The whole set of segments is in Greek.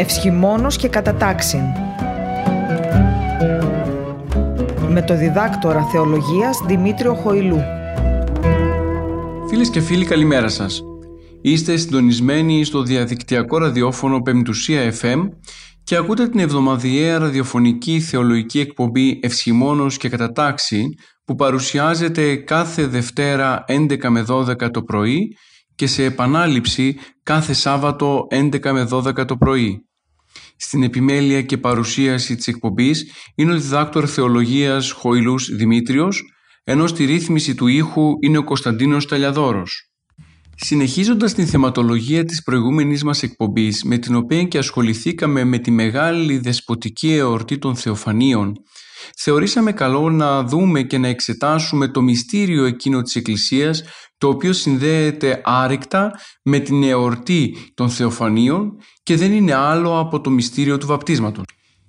Ευσχημόνος και κατατάξιν με το διδάκτορα θεολογίας Δημήτριο Χοηλού. Φίλες και φίλοι καλημέρα σας. Είστε συντονισμένοι στο διαδικτυακό ραδιόφωνο Πεμπτουσία FM και ακούτε την εβδομαδιαία ραδιοφωνική θεολογική εκπομπή Ευσχημόνος και Κατατάξη που παρουσιάζεται κάθε Δευτέρα 11 με 12 το πρωί και σε επανάληψη κάθε Σάββατο 11 με 12 το πρωί. Στην επιμέλεια και παρουσίαση της εκπομπής είναι ο διδάκτορ θεολογίας Χοηλούς Δημήτριος, ενώ στη ρύθμιση του ήχου είναι ο Κωνσταντίνος Ταλιαδόρος. Συνεχίζοντας την θεματολογία της προηγούμενης μας εκπομπής με την οποία και ασχοληθήκαμε με τη μεγάλη δεσποτική εορτή των Θεοφανίων θεωρήσαμε καλό να δούμε και να εξετάσουμε το μυστήριο εκείνο της Εκκλησίας το οποίο συνδέεται άρρηκτα με την εορτή των Θεοφανίων και δεν είναι άλλο από το μυστήριο του βαπτίσματος.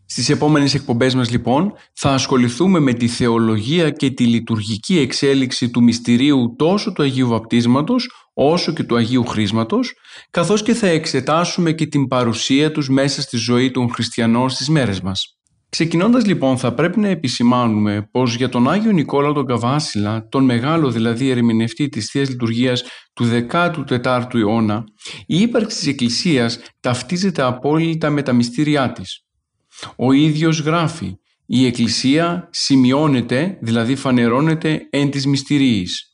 Στις επόμενες εκπομπές μας λοιπόν θα ασχοληθούμε με τη θεολογία και τη λειτουργική εξέλιξη του μυστηρίου τόσο του Αγίου Βαπτίσματος όσο και του Αγίου Χρήσματος καθώς και θα εξετάσουμε και την παρουσία τους μέσα στη ζωή των χριστιανών στις μέρες μας. Ξεκινώντας λοιπόν θα πρέπει να επισημάνουμε πως για τον Άγιο Νικόλαο τον Καβάσιλα, τον μεγάλο δηλαδή ερμηνευτή της Θείας Λειτουργίας του 14ου αιώνα, η ύπαρξη της Εκκλησίας ταυτίζεται απόλυτα με τα μυστήριά της. Ο ίδιος γράφει «Η Εκκλησία σημειώνεται, δηλαδή φανερώνεται εν της μυστηρίης»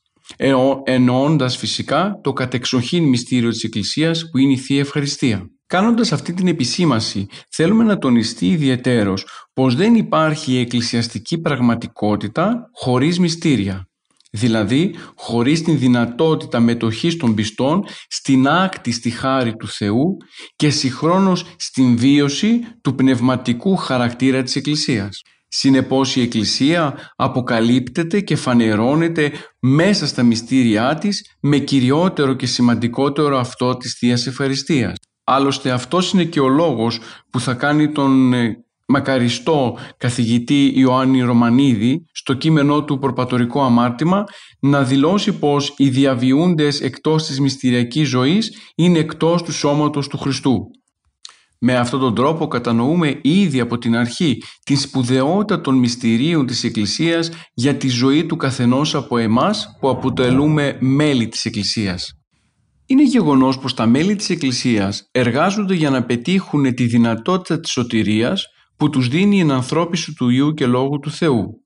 εννοώντας φυσικά το κατεξοχήν μυστήριο της Εκκλησίας που είναι η Θεία Ευχαριστία. Κάνοντας αυτή την επισήμαση, θέλουμε να τονιστεί ιδιαιτέρως πως δεν υπάρχει εκκλησιαστική πραγματικότητα χωρίς μυστήρια. Δηλαδή, χωρίς την δυνατότητα μετοχής των πιστών στην άκτη στη χάρη του Θεού και συγχρόνως στην βίωση του πνευματικού χαρακτήρα της Εκκλησίας. Συνεπώς η Εκκλησία αποκαλύπτεται και φανερώνεται μέσα στα μυστήριά της με κυριότερο και σημαντικότερο αυτό της Θείας Ευχαριστίας. Άλλωστε αυτός είναι και ο λόγος που θα κάνει τον ε, μακαριστό καθηγητή Ιωάννη Ρωμανίδη στο κείμενό του «Προπατορικό αμάρτημα» να δηλώσει πως οι διαβιούντες εκτός της μυστηριακής ζωής είναι εκτός του σώματος του Χριστού. Με αυτόν τον τρόπο κατανοούμε ήδη από την αρχή τη σπουδαιότητα των μυστηρίων της Εκκλησίας για τη ζωή του καθενός από εμάς που αποτελούμε μέλη της Εκκλησίας. Είναι γεγονός πως τα μέλη της Εκκλησίας εργάζονται για να πετύχουν τη δυνατότητα της σωτηρίας που τους δίνει η ενανθρώπιση του Ιού και Λόγου του Θεού.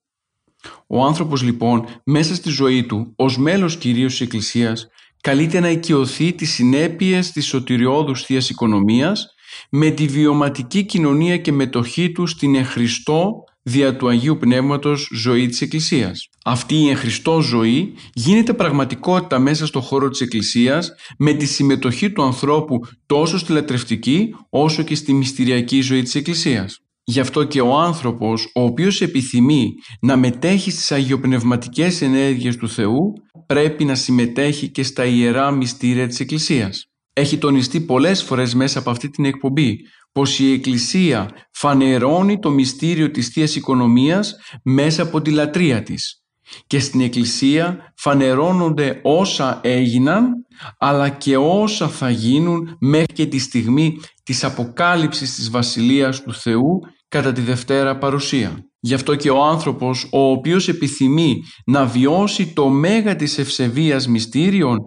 Ο άνθρωπος λοιπόν μέσα στη ζωή του ως μέλος κυρίως της Εκκλησίας καλείται να οικειωθεί τις συνέπειες της σωτηριώδους Θείας Οικονομίας με τη βιωματική κοινωνία και μετοχή του στην εχριστό δια του Αγίου Πνεύματος ζωή της Εκκλησίας. Αυτή η εχριστό ζωή γίνεται πραγματικότητα μέσα στο χώρο της Εκκλησίας με τη συμμετοχή του ανθρώπου τόσο στη λατρευτική όσο και στη μυστηριακή ζωή της Εκκλησίας. Γι' αυτό και ο άνθρωπος ο οποίος επιθυμεί να μετέχει στις αγιοπνευματικές ενέργειες του Θεού πρέπει να συμμετέχει και στα ιερά μυστήρια της Εκκλησίας. Έχει τονιστεί πολλές φορές μέσα από αυτή την εκπομπή πως η Εκκλησία φανερώνει το μυστήριο της θείας Οικονομίας μέσα από τη λατρεία της. Και στην Εκκλησία φανερώνονται όσα έγιναν αλλά και όσα θα γίνουν μέχρι και τη στιγμή της αποκάλυψης της Βασιλείας του Θεού κατά τη Δευτέρα Παρουσία. Γι' αυτό και ο άνθρωπος ο οποίος επιθυμεί να βιώσει το μέγα της ευσεβίας μυστήριων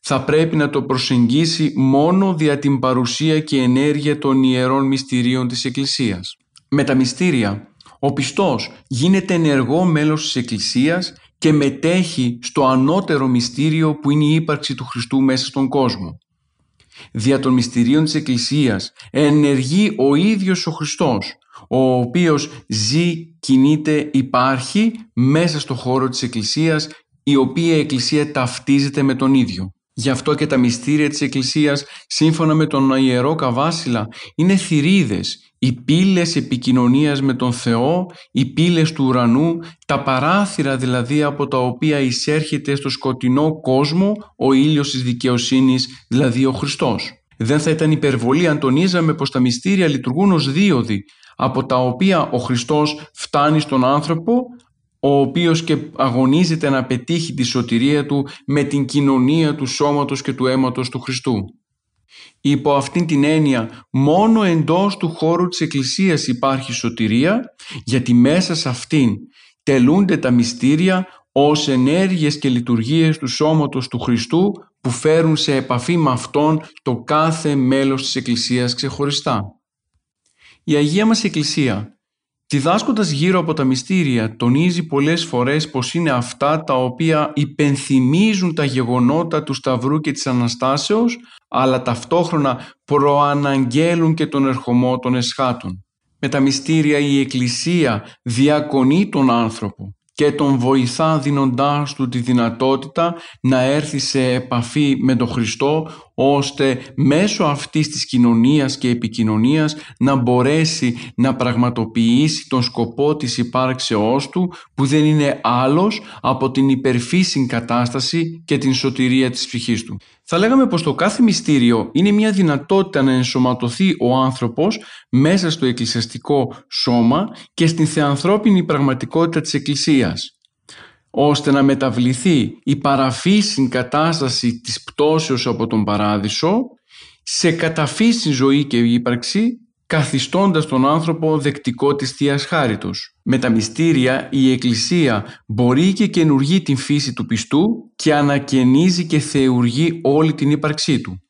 θα πρέπει να το προσεγγίσει μόνο δια την παρουσία και ενέργεια των ιερών μυστηρίων της Εκκλησίας. Με τα μυστήρια, ο πιστός γίνεται ενεργό μέλος της Εκκλησίας και μετέχει στο ανώτερο μυστήριο που είναι η ύπαρξη του Χριστού μέσα στον κόσμο. Δια των μυστηρίων της Εκκλησίας ενεργεί ο ίδιος ο Χριστός, ο οποίος ζει, κινείται, υπάρχει μέσα στο χώρο της Εκκλησίας, η οποία η Εκκλησία ταυτίζεται με τον ίδιο. Γι' αυτό και τα μυστήρια της Εκκλησίας, σύμφωνα με τον Ιερό Καβάσιλα, είναι θηρίδες, οι πύλες επικοινωνίας με τον Θεό, οι πύλες του ουρανού, τα παράθυρα δηλαδή από τα οποία εισέρχεται στο σκοτεινό κόσμο ο ήλιος της δικαιοσύνης, δηλαδή ο Χριστός. Δεν θα ήταν υπερβολή αν τονίζαμε πως τα μυστήρια λειτουργούν ως δίωδοι, από τα οποία ο Χριστός φτάνει στον άνθρωπο ο οποίος και αγωνίζεται να πετύχει τη σωτηρία του με την κοινωνία του σώματος και του αίματος του Χριστού. Υπό αυτήν την έννοια μόνο εντός του χώρου της Εκκλησίας υπάρχει σωτηρία γιατί μέσα σε αυτήν τελούνται τα μυστήρια ως ενέργειες και λειτουργίες του σώματος του Χριστού που φέρουν σε επαφή με Αυτόν το κάθε μέλος της Εκκλησίας ξεχωριστά. Η Αγία μας Εκκλησία Διδάσκοντας γύρω από τα μυστήρια, τονίζει πολλές φορές πως είναι αυτά τα οποία υπενθυμίζουν τα γεγονότα του Σταυρού και της Αναστάσεως, αλλά ταυτόχρονα προαναγγέλουν και τον ερχομό των εσχάτων. Με τα μυστήρια η Εκκλησία διακονεί τον άνθρωπο και τον βοηθά δίνοντάς του τη δυνατότητα να έρθει σε επαφή με τον Χριστό ώστε μέσω αυτής της κοινωνίας και επικοινωνίας να μπορέσει να πραγματοποιήσει τον σκοπό της υπάρξεώς του που δεν είναι άλλος από την υπερφύσιν κατάσταση και την σωτηρία της ψυχής του. Θα λέγαμε πως το κάθε μυστήριο είναι μια δυνατότητα να ενσωματωθεί ο άνθρωπος μέσα στο εκκλησιαστικό σώμα και στην θεανθρώπινη πραγματικότητα της Εκκλησίας ώστε να μεταβληθεί η παραφύσιν κατάσταση της πτώσεως από τον παράδεισο σε καταφύσιν ζωή και ύπαρξη καθιστώντας τον άνθρωπο δεκτικό της Θείας Χάριτος. Με τα μυστήρια η Εκκλησία μπορεί και καινουργεί την φύση του πιστού και ανακαινίζει και θεουργεί όλη την ύπαρξή του.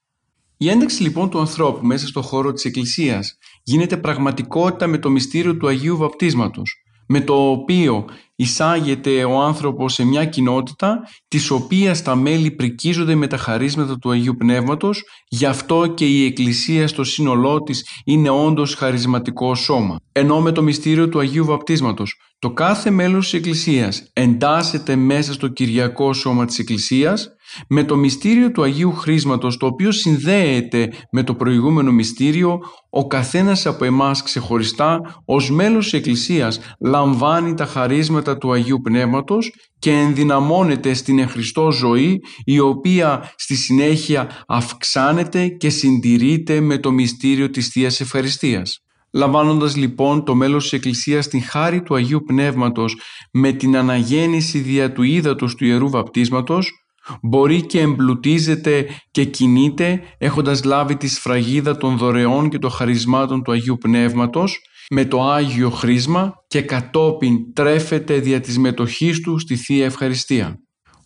Η ένταξη λοιπόν του ανθρώπου μέσα στο χώρο της Εκκλησίας γίνεται πραγματικότητα με το μυστήριο του Αγίου Βαπτίσματος, με το οποίο εισάγεται ο άνθρωπος σε μια κοινότητα της οποίας τα μέλη πρικίζονται με τα χαρίσματα του Αγίου Πνεύματος γι' αυτό και η Εκκλησία στο σύνολό της είναι όντως χαρισματικό σώμα. Ενώ με το μυστήριο του Αγίου Βαπτίσματος το κάθε μέλος της Εκκλησίας εντάσσεται μέσα στο Κυριακό σώμα της Εκκλησίας με το μυστήριο του Αγίου Χρίσματος το οποίο συνδέεται με το προηγούμενο μυστήριο ο καθένας από εμάς ξεχωριστά ως μέλος της Εκκλησίας λαμβάνει τα χαρίσματα του Αγίου Πνεύματος και ενδυναμώνεται στην εχριστό ζωή η οποία στη συνέχεια αυξάνεται και συντηρείται με το μυστήριο της Θείας Ευχαριστίας. Λαμβάνοντας λοιπόν το μέλος της Εκκλησίας στην χάρη του Αγίου Πνεύματος με την αναγέννηση δια του ύδατος του Ιερού Βαπτίσματος μπορεί και εμπλουτίζεται και κινείται έχοντας λάβει τη σφραγίδα των δωρεών και των χαρισμάτων του Αγίου Πνεύματος με το Άγιο Χρίσμα και κατόπιν τρέφεται δια της μετοχής του στη Θεία Ευχαριστία.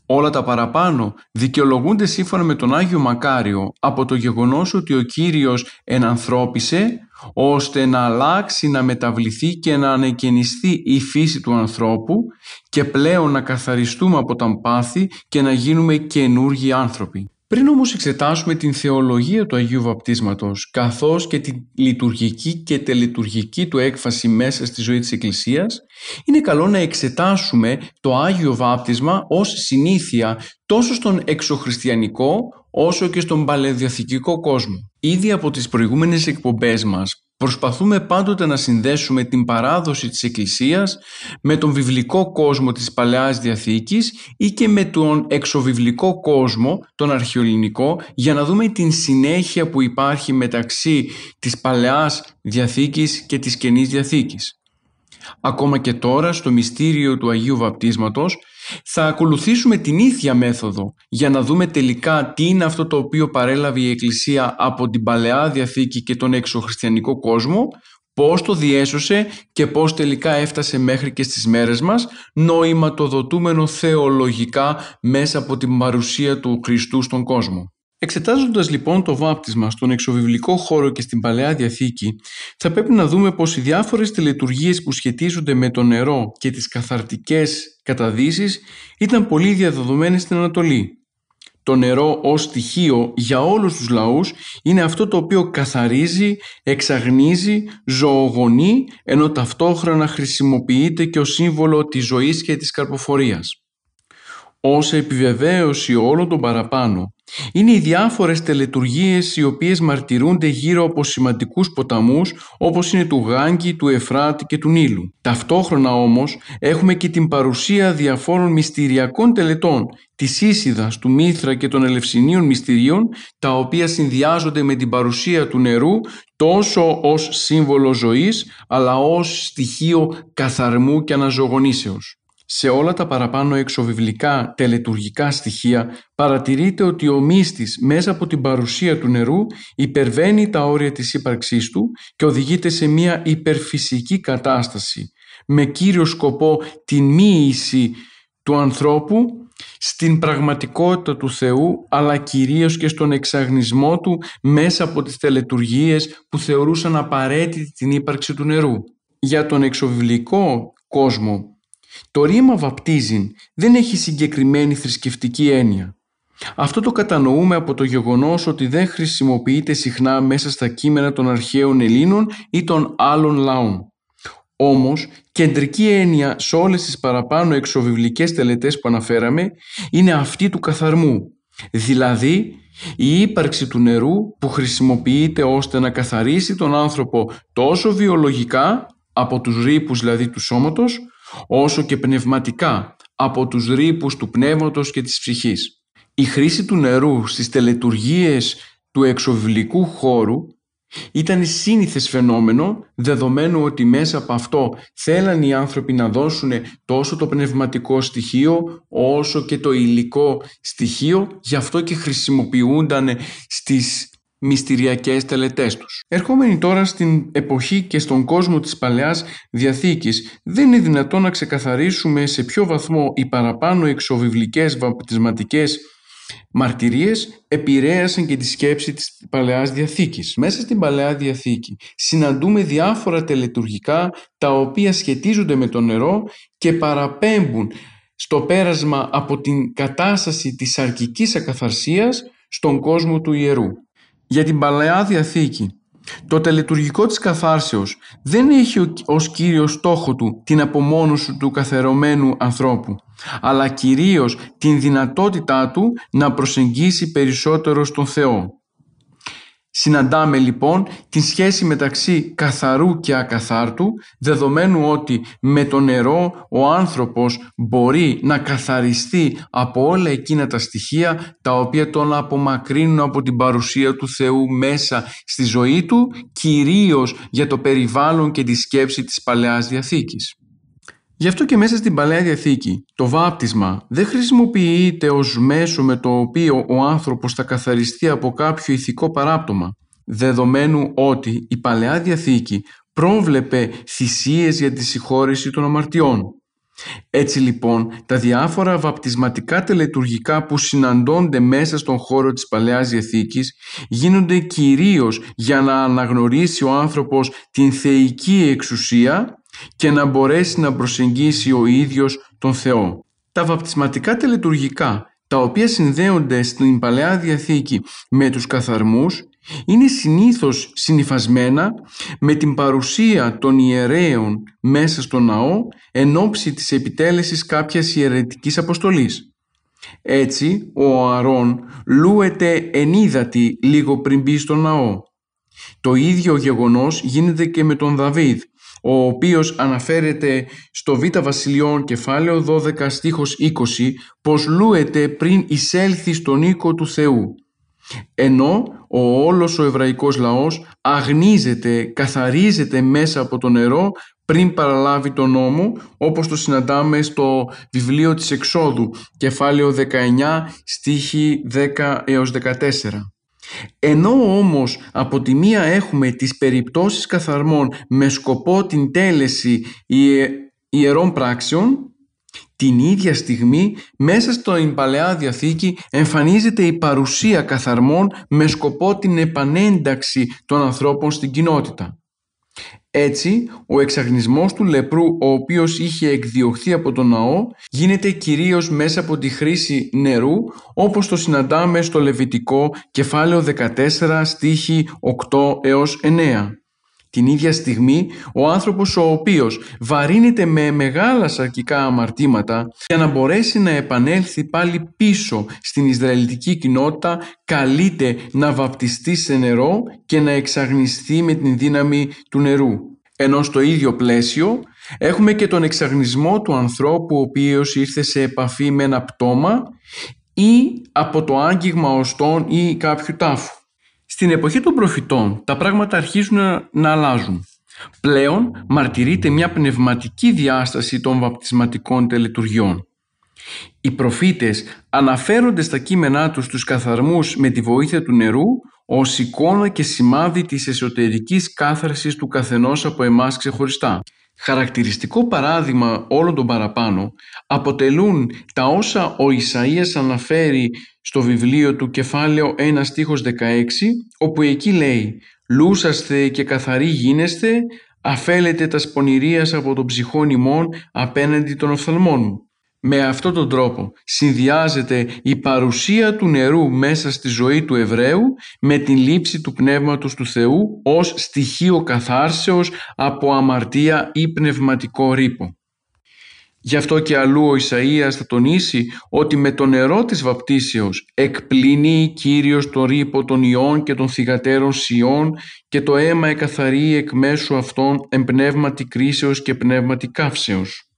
Όλα τα παραπάνω δικαιολογούνται σύμφωνα με τον Άγιο Μακάριο από το γεγονός ότι ο Κύριος ενανθρώπισε ώστε να αλλάξει, να μεταβληθεί και να ανεκαινιστεί η φύση του ανθρώπου και πλέον να καθαριστούμε από τα πάθη και να γίνουμε καινούργιοι άνθρωποι. Πριν όμως εξετάσουμε την θεολογία του Αγίου Βαπτίσματος καθώς και την λειτουργική και τελετουργική του έκφαση μέσα στη ζωή της Εκκλησίας είναι καλό να εξετάσουμε το Άγιο Βάπτισμα ως συνήθεια τόσο στον εξωχριστιανικό όσο και στον παλαιοδιαθηκικό κόσμο. Ήδη από τις προηγούμενες εκπομπές μας Προσπαθούμε πάντοτε να συνδέσουμε την παράδοση της Εκκλησίας με τον βιβλικό κόσμο της Παλαιάς Διαθήκης ή και με τον εξωβιβλικό κόσμο, τον αρχαιολινικό, για να δούμε την συνέχεια που υπάρχει μεταξύ της Παλαιάς Διαθήκης και της Καινής Διαθήκης. Ακόμα και τώρα στο μυστήριο του Αγίου Βαπτίσματος θα ακολουθήσουμε την ίδια μέθοδο για να δούμε τελικά τι είναι αυτό το οποίο παρέλαβε η Εκκλησία από την Παλαιά Διαθήκη και τον εξωχριστιανικό κόσμο, πώς το διέσωσε και πώς τελικά έφτασε μέχρι και στις μέρες μας, νοηματοδοτούμενο θεολογικά μέσα από την παρουσία του Χριστού στον κόσμο. Εξετάζοντας λοιπόν το βάπτισμα στον εξωβιβλικό χώρο και στην Παλαιά Διαθήκη, θα πρέπει να δούμε πως οι διάφορες τελετουργίες που σχετίζονται με το νερό και τις καθαρτικές καταδύσεις ήταν πολύ διαδεδομένες στην Ανατολή. Το νερό ως στοιχείο για όλους τους λαούς είναι αυτό το οποίο καθαρίζει, εξαγνίζει, ζωογονεί, ενώ ταυτόχρονα χρησιμοποιείται και ως σύμβολο της ζωής και της καρποφορίας. Ως επιβεβαίωση όλων των παραπάνω, είναι οι διάφορες τελετουργίες οι οποίες μαρτυρούνται γύρω από σημαντικούς ποταμούς όπως είναι του Γάγκη, του Εφράτη και του Νείλου. Ταυτόχρονα όμως έχουμε και την παρουσία διαφόρων μυστηριακών τελετών της Ίσιδας, του Μήθρα και των Ελευσινίων μυστηρίων τα οποία συνδυάζονται με την παρουσία του νερού τόσο ως σύμβολο ζωής αλλά ως στοιχείο καθαρμού και αναζωογονήσεως. Σε όλα τα παραπάνω εξωβιβλικά τελετουργικά στοιχεία παρατηρείται ότι ο μύστης μέσα από την παρουσία του νερού υπερβαίνει τα όρια της ύπαρξής του και οδηγείται σε μια υπερφυσική κατάσταση με κύριο σκοπό την μοίηση του ανθρώπου στην πραγματικότητα του Θεού αλλά κυρίως και στον εξαγνισμό του μέσα από τις τελετουργίες που θεωρούσαν απαραίτητη την ύπαρξη του νερού. Για τον εξωβιβλικό κόσμο το ρήμα βαπτίζει δεν έχει συγκεκριμένη θρησκευτική έννοια. Αυτό το κατανοούμε από το γεγονός ότι δεν χρησιμοποιείται συχνά μέσα στα κείμενα των αρχαίων Ελλήνων ή των άλλων λαών. Όμως, κεντρική έννοια σε όλες τις παραπάνω εξωβιβλικές τελετές που αναφέραμε είναι αυτή του καθαρμού, δηλαδή η ύπαρξη του νερού που χρησιμοποιείται ώστε να καθαρίσει τον άνθρωπο τόσο βιολογικά από τους ρήπους δηλαδή του σώματος όσο και πνευματικά από τους ρήπους του πνεύματος και της ψυχής. Η χρήση του νερού στις τελετουργίες του εξωβιλικού χώρου ήταν σύνηθες φαινόμενο δεδομένου ότι μέσα από αυτό θέλαν οι άνθρωποι να δώσουν τόσο το πνευματικό στοιχείο όσο και το υλικό στοιχείο γι' αυτό και χρησιμοποιούνταν στις μυστηριακές τελετές τους. Ερχόμενοι τώρα στην εποχή και στον κόσμο της Παλαιάς Διαθήκης, δεν είναι δυνατόν να ξεκαθαρίσουμε σε ποιο βαθμό οι παραπάνω εξωβιβλικές βαπτισματικές μαρτυρίες επηρέασαν και τη σκέψη της Παλαιάς Διαθήκης. Μέσα στην Παλαιά Διαθήκη συναντούμε διάφορα τελετουργικά τα οποία σχετίζονται με το νερό και παραπέμπουν στο πέρασμα από την κατάσταση της αρκικής ακαθαρσίας στον κόσμο του ιερού για την Παλαιά Διαθήκη. Το τελετουργικό της καθάρσεως δεν έχει ως κύριο στόχο του την απομόνωση του καθερωμένου ανθρώπου, αλλά κυρίως την δυνατότητά του να προσεγγίσει περισσότερο στον Θεό. Συναντάμε λοιπόν την σχέση μεταξύ καθαρού και ακαθάρτου, δεδομένου ότι με το νερό ο άνθρωπος μπορεί να καθαριστεί από όλα εκείνα τα στοιχεία τα οποία τον απομακρύνουν από την παρουσία του Θεού μέσα στη ζωή του, κυρίως για το περιβάλλον και τη σκέψη της Παλαιάς Διαθήκης. Γι' αυτό και μέσα στην Παλαιά Διαθήκη το βάπτισμα δεν χρησιμοποιείται ως μέσο με το οποίο ο άνθρωπος θα καθαριστεί από κάποιο ηθικό παράπτωμα, δεδομένου ότι η Παλαιά Διαθήκη πρόβλεπε θυσίες για τη συγχώρεση των αμαρτιών. Έτσι λοιπόν τα διάφορα βαπτισματικά τελετουργικά που συναντώνται μέσα στον χώρο της Παλαιάς Διαθήκης γίνονται κυρίως για να αναγνωρίσει ο άνθρωπος την θεϊκή εξουσία και να μπορέσει να προσεγγίσει ο ίδιος τον Θεό. Τα βαπτισματικά τελετουργικά τα οποία συνδέονται στην Παλαιά Διαθήκη με τους καθαρμούς είναι συνήθως συνυφασμένα με την παρουσία των ιερέων μέσα στο ναό εν ώψη της επιτέλεσης κάποιας ιερετικής αποστολής. Έτσι, ο Αρών λούεται ενίδατη λίγο πριν μπει στο ναό. Το ίδιο γεγονός γίνεται και με τον Δαβίδ, ο οποίος αναφέρεται στο Β' Βασιλειών κεφάλαιο 12 στίχος 20 πως λούεται πριν εισέλθει στον οίκο του Θεού. Ενώ ο όλος ο εβραϊκός λαός αγνίζεται, καθαρίζεται μέσα από το νερό πριν παραλάβει τον νόμο όπως το συναντάμε στο βιβλίο της Εξόδου κεφάλαιο 19 στίχη 10 έως 14. Ενώ όμως από τη μία έχουμε τις περιπτώσεις καθαρμών με σκοπό την τέλεση ιερών πράξεων, την ίδια στιγμή μέσα στο Παλαιά Διαθήκη εμφανίζεται η παρουσία καθαρμών με σκοπό την επανένταξη των ανθρώπων στην κοινότητα. Έτσι, ο εξαγνισμός του λεπρού, ο οποίος είχε εκδιωχθεί από τον ναό, γίνεται κυρίως μέσα από τη χρήση νερού, όπως το συναντάμε στο Λεβιτικό κεφάλαιο 14 στίχη 8 έως 9. Την ίδια στιγμή, ο άνθρωπος ο οποίος βαρύνεται με μεγάλα σαρκικά αμαρτήματα για να μπορέσει να επανέλθει πάλι πίσω στην Ισραηλιτική κοινότητα καλείται να βαπτιστεί σε νερό και να εξαγνιστεί με την δύναμη του νερού. Ενώ στο ίδιο πλαίσιο έχουμε και τον εξαγνισμό του ανθρώπου ο οποίος ήρθε σε επαφή με ένα πτώμα ή από το άγγιγμα οστών ή κάποιου τάφου. Στην εποχή των προφητών τα πράγματα αρχίζουν να, αλλάζουν. Πλέον μαρτυρείται μια πνευματική διάσταση των βαπτισματικών τελετουργιών. Οι προφήτες αναφέρονται στα κείμενά τους τους καθαρμούς με τη βοήθεια του νερού ως εικόνα και σημάδι της εσωτερικής κάθαρσης του καθενός από εμάς ξεχωριστά. Χαρακτηριστικό παράδειγμα όλων των παραπάνω αποτελούν τα όσα ο Ισαΐας αναφέρει στο βιβλίο του κεφάλαιο 1 στίχος 16 όπου εκεί λέει «Λούσαστε και καθαροί γίνεστε, αφέλετε τα σπονηρίας από τον ψυχόν ημών απέναντι των οφθαλμών μου». Με αυτόν τον τρόπο συνδυάζεται η παρουσία του νερού μέσα στη ζωή του Εβραίου με την λήψη του Πνεύματος του Θεού ως στοιχείο καθάρσεως από αμαρτία ή πνευματικό ρήπο. Γι' αυτό και αλλού ο Ισαΐας θα τονίσει ότι με το νερό της βαπτίσεως εκπληνεί Κύριος το ρήπο των ιών και των θυγατέρων σιών και το αίμα εκαθαρεί εκ μέσου αυτών εμπνεύματι κρίσεως και πνεύματι καύσεως.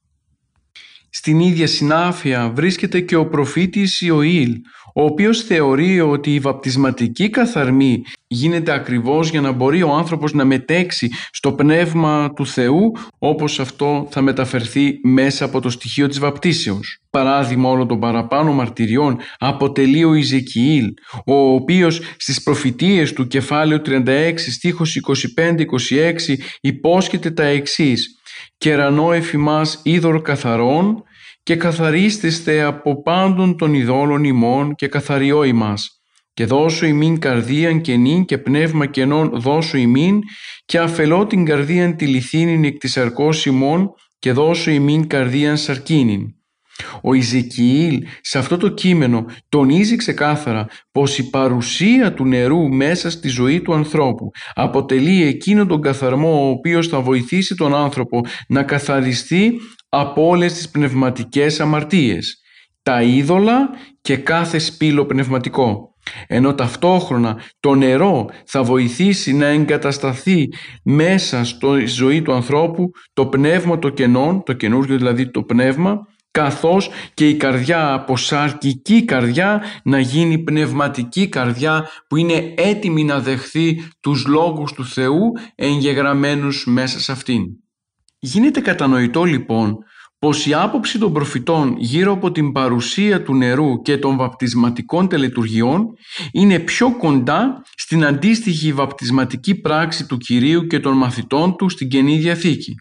Στην ίδια συνάφεια βρίσκεται και ο προφήτης Ιωήλ, ο οποίος θεωρεί ότι η βαπτισματική καθαρμή γίνεται ακριβώς για να μπορεί ο άνθρωπος να μετέξει στο πνεύμα του Θεού όπως αυτό θα μεταφερθεί μέσα από το στοιχείο της βαπτίσεως. Παράδειγμα όλων των παραπάνω μαρτυριών αποτελεί ο Ιζεκιήλ, ο οποίος στις προφητείες του κεφάλαιο 36 στίχος 25-26 υπόσχεται τα εξής «Κερανό εφημάς είδωρ καθαρών και καθαρίστηστε από πάντων των ειδόλων ημών και καθαριό ημάς. Και δώσω ημίν καρδίαν κενήν και πνεύμα κενών δώσω ημίν και αφελώ την καρδίαν τη λιθίνην εκ της αρκός ημών και δώσω ημίν καρδίαν σαρκίνην. Ο Ιζεκιήλ σε αυτό το κείμενο τονίζει ξεκάθαρα πως η παρουσία του νερού μέσα στη ζωή του ανθρώπου αποτελεί εκείνο τον καθαρμό ο οποίος θα βοηθήσει τον άνθρωπο να καθαριστεί από όλες τις πνευματικές αμαρτίες, τα είδωλα και κάθε σπήλο πνευματικό. Ενώ ταυτόχρονα το νερό θα βοηθήσει να εγκατασταθεί μέσα στη ζωή του ανθρώπου το πνεύμα των κενών, το καινούργιο δηλαδή το πνεύμα, καθώς και η καρδιά από σαρκική καρδιά να γίνει πνευματική καρδιά που είναι έτοιμη να δεχθεί τους λόγους του Θεού εγγεγραμμένους μέσα σε αυτήν. Γίνεται κατανοητό λοιπόν πως η άποψη των προφητών γύρω από την παρουσία του νερού και των βαπτισματικών τελετουργιών είναι πιο κοντά στην αντίστοιχη βαπτισματική πράξη του Κυρίου και των μαθητών του στην Καινή Διαθήκη.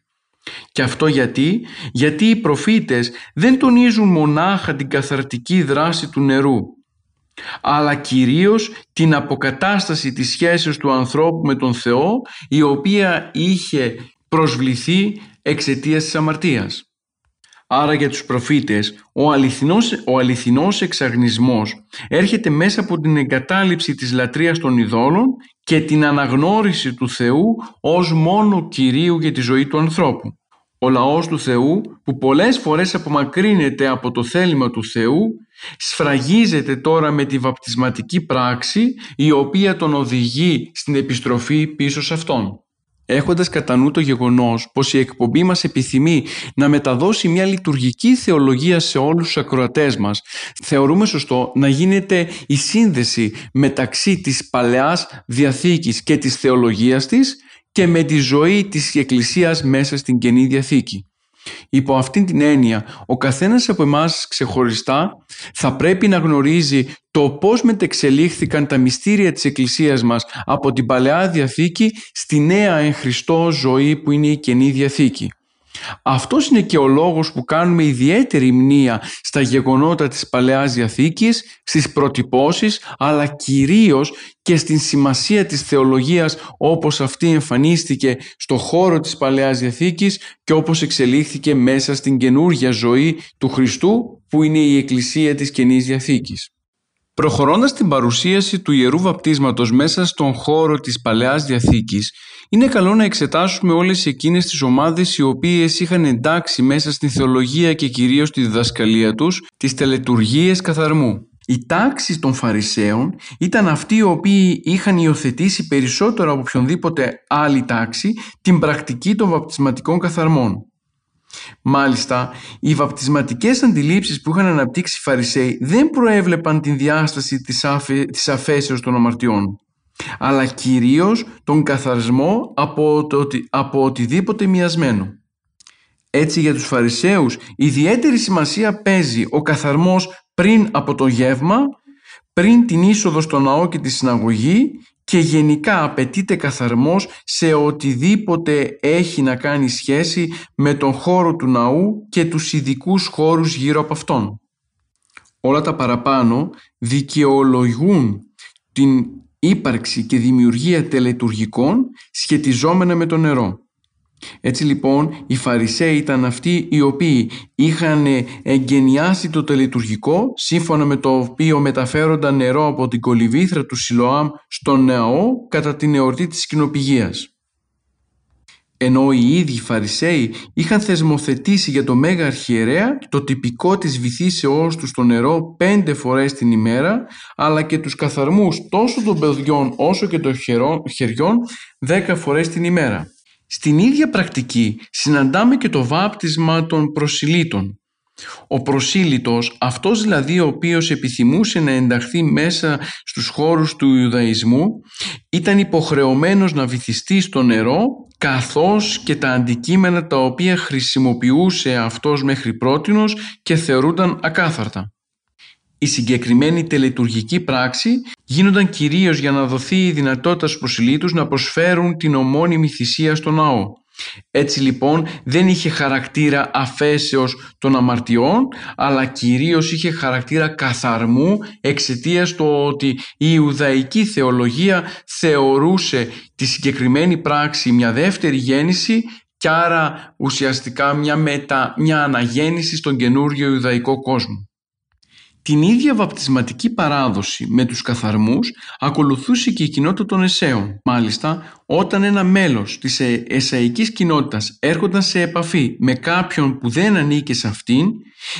Και αυτό γιατί, γιατί οι προφήτες δεν τονίζουν μονάχα την καθαρτική δράση του νερού, αλλά κυρίως την αποκατάσταση της σχέσης του ανθρώπου με τον Θεό, η οποία είχε προσβληθεί εξαιτίας της αμαρτίας. Άρα για τους προφήτες ο αληθινός, ο αληθινός εξαγνισμός έρχεται μέσα από την εγκατάλειψη της λατρείας των ειδόλων και την αναγνώριση του Θεού ως μόνο Κυρίου για τη ζωή του ανθρώπου. Ο λαός του Θεού που πολλές φορές απομακρύνεται από το θέλημα του Θεού σφραγίζεται τώρα με τη βαπτισματική πράξη η οποία τον οδηγεί στην επιστροφή πίσω σε Αυτόν. Έχοντας κατά νου το γεγονός πως η εκπομπή μας επιθυμεί να μεταδώσει μια λειτουργική θεολογία σε όλους τους ακροατές μας, θεωρούμε σωστό να γίνεται η σύνδεση μεταξύ της Παλαιάς Διαθήκης και της θεολογίας της και με τη ζωή της Εκκλησίας μέσα στην Καινή Διαθήκη. Υπό αυτήν την έννοια, ο καθένας από εμάς ξεχωριστά θα πρέπει να γνωρίζει το πώς μετεξελίχθηκαν τα μυστήρια της Εκκλησίας μας από την Παλαιά Διαθήκη στη νέα εν Χριστώ ζωή που είναι η Καινή Διαθήκη. Αυτός είναι και ο λόγος που κάνουμε ιδιαίτερη μνήα στα γεγονότα της Παλαιάς Διαθήκης, στις προτυπώσεις, αλλά κυρίως και στην σημασία της θεολογίας όπως αυτή εμφανίστηκε στο χώρο της Παλαιάς Διαθήκης και όπως εξελίχθηκε μέσα στην καινούργια ζωή του Χριστού που είναι η Εκκλησία της Καινής Διαθήκης. Προχωρώντας την παρουσίαση του Ιερού Βαπτίσματος μέσα στον χώρο της Παλαιάς Διαθήκης, είναι καλό να εξετάσουμε όλες εκείνες τις ομάδες οι οποίες είχαν εντάξει μέσα στην θεολογία και κυρίως στη διδασκαλία τους τις τελετουργίες καθαρμού. Η τάξη των Φαρισαίων ήταν αυτοί οι οποίοι είχαν υιοθετήσει περισσότερο από οποιονδήποτε άλλη τάξη την πρακτική των βαπτισματικών καθαρμών. Μάλιστα, οι βαπτισματικές αντιλήψεις που είχαν αναπτύξει οι Φαρισαίοι δεν προέβλεπαν την διάσταση της, αφε... της αφέσεως των αμαρτιών. αλλά κυρίως τον καθαρισμό από, το, από οτιδήποτε μοιασμένο. Έτσι για τους Φαρισαίους ιδιαίτερη σημασία παίζει ο καθαρμός πριν από το γεύμα, πριν την είσοδο στο ναό και τη συναγωγή και γενικά απαιτείται καθαρμός σε οτιδήποτε έχει να κάνει σχέση με τον χώρο του ναού και τους ειδικούς χώρους γύρω από αυτόν. Όλα τα παραπάνω δικαιολογούν την ύπαρξη και δημιουργία τελετουργικών σχετιζόμενα με το νερό. Έτσι λοιπόν οι Φαρισαίοι ήταν αυτοί οι οποίοι είχαν εγκαινιάσει το τελετουργικό σύμφωνα με το οποίο μεταφέρονταν νερό από την κολυβήθρα του Σιλοάμ στον νεό κατά την εορτή της κοινοπηγίας. Ενώ οι ίδιοι Φαρισαίοι είχαν θεσμοθετήσει για το Μέγα Αρχιερέα το τυπικό της βυθίσεώς τους στο νερό πέντε φορές την ημέρα αλλά και τους καθαρμούς τόσο των παιδιών όσο και των χεριών δέκα φορές την ημέρα. Στην ίδια πρακτική συναντάμε και το βάπτισμα των προσιλήτων. Ο προσήλυτος, αυτός δηλαδή ο οποίος επιθυμούσε να ενταχθεί μέσα στους χώρους του Ιουδαϊσμού, ήταν υποχρεωμένος να βυθιστεί στο νερό καθώς και τα αντικείμενα τα οποία χρησιμοποιούσε αυτός μέχρι πρότινος και θεωρούνταν ακάθαρτα. Η συγκεκριμένη τελετουργική πράξη γίνονταν κυρίως για να δοθεί η δυνατότητα στους προσιλήτους να προσφέρουν την ομώνυμη θυσία στο ναό. Έτσι λοιπόν δεν είχε χαρακτήρα αφέσεως των αμαρτιών αλλά κυρίως είχε χαρακτήρα καθαρμού εξαιτίας του ότι η Ιουδαϊκή θεολογία θεωρούσε τη συγκεκριμένη πράξη μια δεύτερη γέννηση και άρα ουσιαστικά μια, μετα, μια αναγέννηση στον καινούργιο Ιουδαϊκό κόσμο. Την ίδια βαπτισματική παράδοση με τους καθαρμούς ακολουθούσε και η κοινότητα των Εσέων. Μάλιστα, όταν ένα μέλος της ε, εσαϊκής κοινότητας έρχονταν σε επαφή με κάποιον που δεν ανήκε σε αυτήν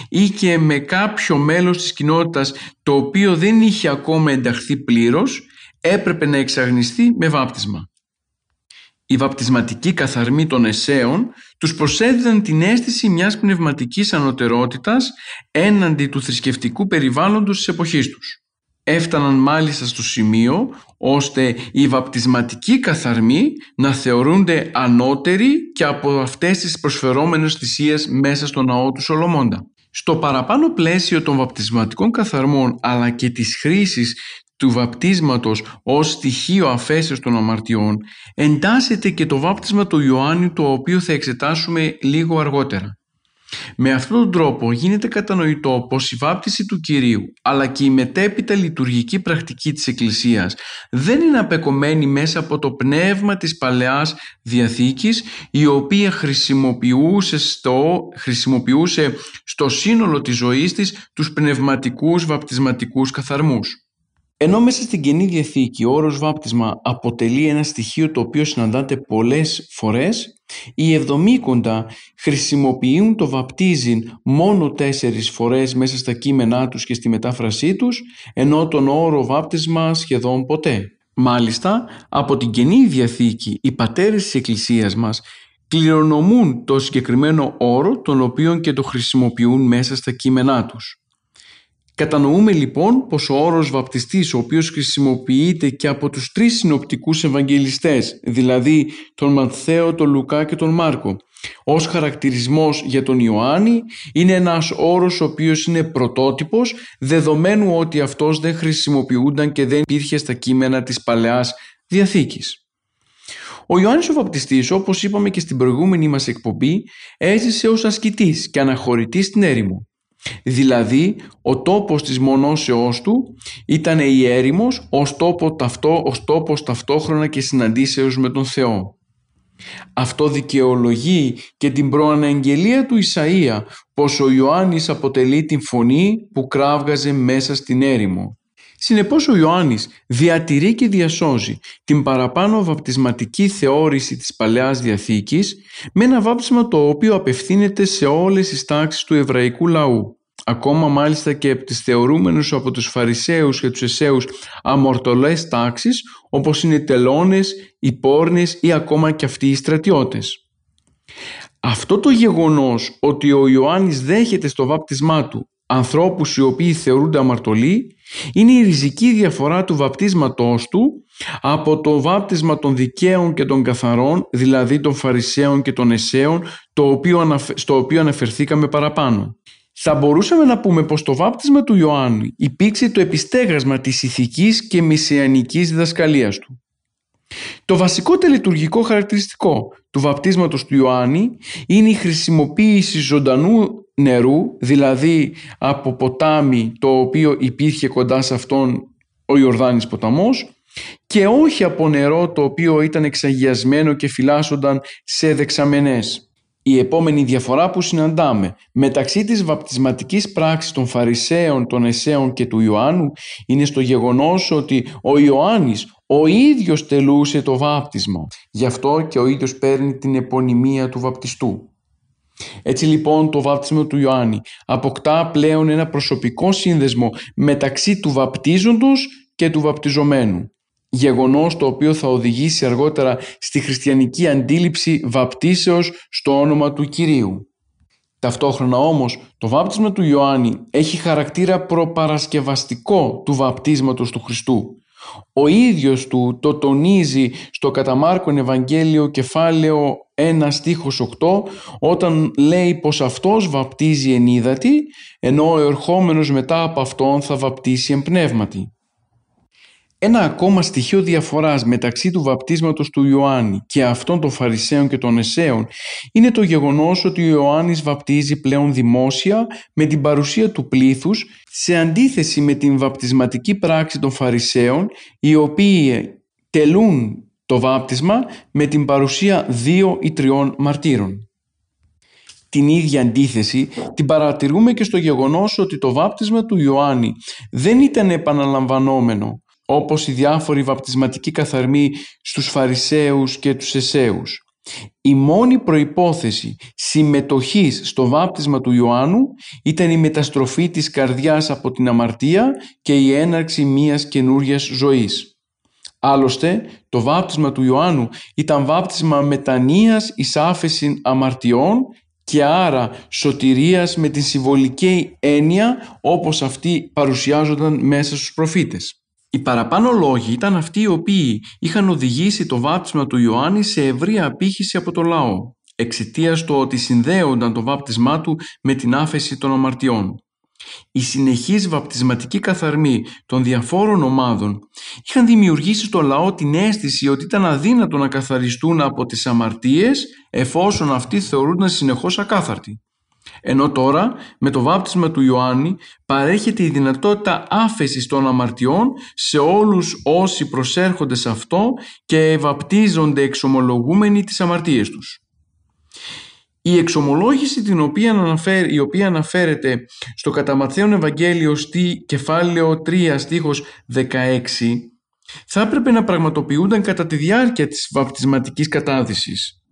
ή και με κάποιο μέλος της κοινότητας το οποίο δεν είχε ακόμα ενταχθεί πλήρως, έπρεπε να εξαγνιστεί με βάπτισμα. Οι βαπτισματικοί καθαρμοί των Εσέων τους προσέδιδαν την αίσθηση μιας πνευματικής ανωτερότητας έναντι του θρησκευτικού περιβάλλοντος της εποχής τους. Έφταναν μάλιστα στο σημείο ώστε οι βαπτισματικοί καθαρμοί να θεωρούνται ανώτεροι και από αυτές τις προσφερόμενες θυσίες μέσα στο ναό του Σολομώντα. Στο παραπάνω πλαίσιο των βαπτισματικών καθαρμών αλλά και της χρήσης του βαπτίσματος ως στοιχείο αφέσεως των αμαρτιών εντάσσεται και το βάπτισμα του Ιωάννη το οποίο θα εξετάσουμε λίγο αργότερα. Με αυτόν τον τρόπο γίνεται κατανοητό πως η βάπτιση του Κυρίου αλλά και η μετέπειτα λειτουργική πρακτική της Εκκλησίας δεν είναι απεκομμένη μέσα από το πνεύμα της Παλαιάς Διαθήκης η οποία χρησιμοποιούσε στο, χρησιμοποιούσε στο σύνολο της ζωής της τους πνευματικούς βαπτισματικούς καθαρμούς. Ενώ μέσα στην Καινή Διαθήκη ο όρος βάπτισμα αποτελεί ένα στοιχείο το οποίο συναντάται πολλές φορές, οι Εβδομήκοντα χρησιμοποιούν το βαπτίζειν μόνο τέσσερις φορές μέσα στα κείμενά τους και στη μετάφρασή τους, ενώ τον όρο βάπτισμα σχεδόν ποτέ. Μάλιστα, από την Καινή Διαθήκη οι πατέρες της Εκκλησίας μας κληρονομούν το συγκεκριμένο όρο τον οποίο και το χρησιμοποιούν μέσα στα κείμενά τους. Κατανοούμε λοιπόν πως ο όρος βαπτιστής ο οποίος χρησιμοποιείται και από τους τρεις συνοπτικούς ευαγγελιστές δηλαδή τον Ματθαίο, τον Λουκά και τον Μάρκο ως χαρακτηρισμός για τον Ιωάννη είναι ένας όρος ο οποίος είναι πρωτότυπος δεδομένου ότι αυτός δεν χρησιμοποιούνταν και δεν υπήρχε στα κείμενα της Παλαιάς Διαθήκης. Ο Ιωάννης ο Βαπτιστής, όπως είπαμε και στην προηγούμενη μας εκπομπή, έζησε ως ασκητής και αναχωρητής στην έρημο. Δηλαδή ο τόπος της μονόσεώς του ήταν η έρημος ως, τόπο ταυτό, ως τόπος ταυτόχρονα και συναντήσεως με τον Θεό. Αυτό δικαιολογεί και την προαναγγελία του Ισαΐα πως ο Ιωάννης αποτελεί την φωνή που κράβγαζε μέσα στην έρημο. Συνεπώς ο Ιωάννης διατηρεί και διασώζει την παραπάνω βαπτισματική θεώρηση της Παλαιάς Διαθήκης με ένα βάπτισμα το οποίο απευθύνεται σε όλες τις τάξεις του εβραϊκού λαού. Ακόμα μάλιστα και από τις θεωρούμενους από τους Φαρισαίους και τους Εσέους αμορτωλές τάξεις όπως είναι οι τελώνες, οι πόρνες ή ακόμα και αυτοί οι στρατιώτες. Αυτό το γεγονός ότι ο Ιωάννης δέχεται στο βάπτισμά του ανθρώπους οι οποίοι θεωρούνται αμαρτωλοί είναι η ριζική διαφορά του βαπτίσματός του από το βάπτισμα των δικαίων και των καθαρών, δηλαδή των Φαρισαίων και των Εσέων, το οποίο, στο οποίο αναφερθήκαμε παραπάνω. Θα μπορούσαμε να πούμε πως το βάπτισμα του Ιωάννου υπήρξε το επιστέγασμα της ηθικής και μισιανικής διδασκαλίας του. Το βασικό τελετουργικό χαρακτηριστικό του βαπτίσματος του Ιωάννη είναι η χρησιμοποίηση ζωντανού νερού, δηλαδή από ποτάμι το οποίο υπήρχε κοντά σε αυτόν ο Ιορδάνης ποταμός και όχι από νερό το οποίο ήταν εξαγιασμένο και φυλάσσονταν σε δεξαμενές. Η επόμενη διαφορά που συναντάμε μεταξύ της βαπτισματικής πράξης των Φαρισαίων, των Εσέων και του Ιωάννου είναι στο γεγονός ότι ο Ιωάννης ο ίδιος τελούσε το βάπτισμα. Γι' αυτό και ο ίδιος παίρνει την επωνυμία του βαπτιστού. Έτσι λοιπόν το βάπτισμα του Ιωάννη αποκτά πλέον ένα προσωπικό σύνδεσμο μεταξύ του βαπτίζοντος και του βαπτιζομένου γεγονός το οποίο θα οδηγήσει αργότερα στη χριστιανική αντίληψη βαπτίσεως στο όνομα του Κυρίου. Ταυτόχρονα όμως το βάπτισμα του Ιωάννη έχει χαρακτήρα προπαρασκευαστικό του βαπτίσματος του Χριστού. Ο ίδιος του το τονίζει στο κατά Μάρκον Ευαγγέλιο κεφάλαιο 1 στίχος 8 όταν λέει πως αυτός βαπτίζει εν ύδατη ενώ ο ερχόμενος μετά από αυτόν θα βαπτίσει εν πνεύματι. Ένα ακόμα στοιχείο διαφοράς μεταξύ του βαπτίσματος του Ιωάννη και αυτών των Φαρισαίων και των Εσέων είναι το γεγονός ότι ο Ιωάννης βαπτίζει πλέον δημόσια με την παρουσία του πλήθους σε αντίθεση με την βαπτισματική πράξη των Φαρισαίων οι οποίοι τελούν το βάπτισμα με την παρουσία δύο ή τριών μαρτύρων. Την ίδια αντίθεση την παρατηρούμε και στο γεγονός ότι το βάπτισμα του Ιωάννη δεν ήταν επαναλαμβανόμενο όπως οι διάφοροι βαπτισματικοί καθαρμοί στους Φαρισαίους και τους Εσέους. Η μόνη προϋπόθεση συμμετοχής στο βάπτισμα του Ιωάννου ήταν η μεταστροφή της καρδιάς από την αμαρτία και η έναρξη μιας καινούριας ζωής. Άλλωστε, το βάπτισμα του Ιωάννου ήταν βάπτισμα μετανοίας εις άφεση αμαρτιών και άρα σωτηρίας με την συμβολική έννοια όπως αυτή παρουσιάζονταν μέσα στους προφήτες. Οι παραπάνω λόγοι ήταν αυτοί οι οποίοι είχαν οδηγήσει το βάπτισμα του Ιωάννη σε ευρία απήχηση από το λαό, εξαιτίας του ότι συνδέονταν το βάπτισμά του με την άφεση των αμαρτιών. Οι συνεχείς βαπτισματικοί καθαρμοί των διαφόρων ομάδων είχαν δημιουργήσει στο λαό την αίσθηση ότι ήταν αδύνατο να καθαριστούν από τις αμαρτίες εφόσον αυτοί θεωρούνταν συνεχώς ακάθαρτοι. Ενώ τώρα με το βάπτισμα του Ιωάννη παρέχεται η δυνατότητα άφεσης των αμαρτιών σε όλους όσοι προσέρχονται σε αυτό και βαπτίζονται εξομολογούμενοι τις αμαρτίες τους. Η εξομολόγηση την οποία αναφέρει, η οποία αναφέρεται στο κατά Ευαγγέλιο στη κεφάλαιο 3 στίχος 16 θα έπρεπε να πραγματοποιούνταν κατά τη διάρκεια της βαπτισματικής κατάδυσης.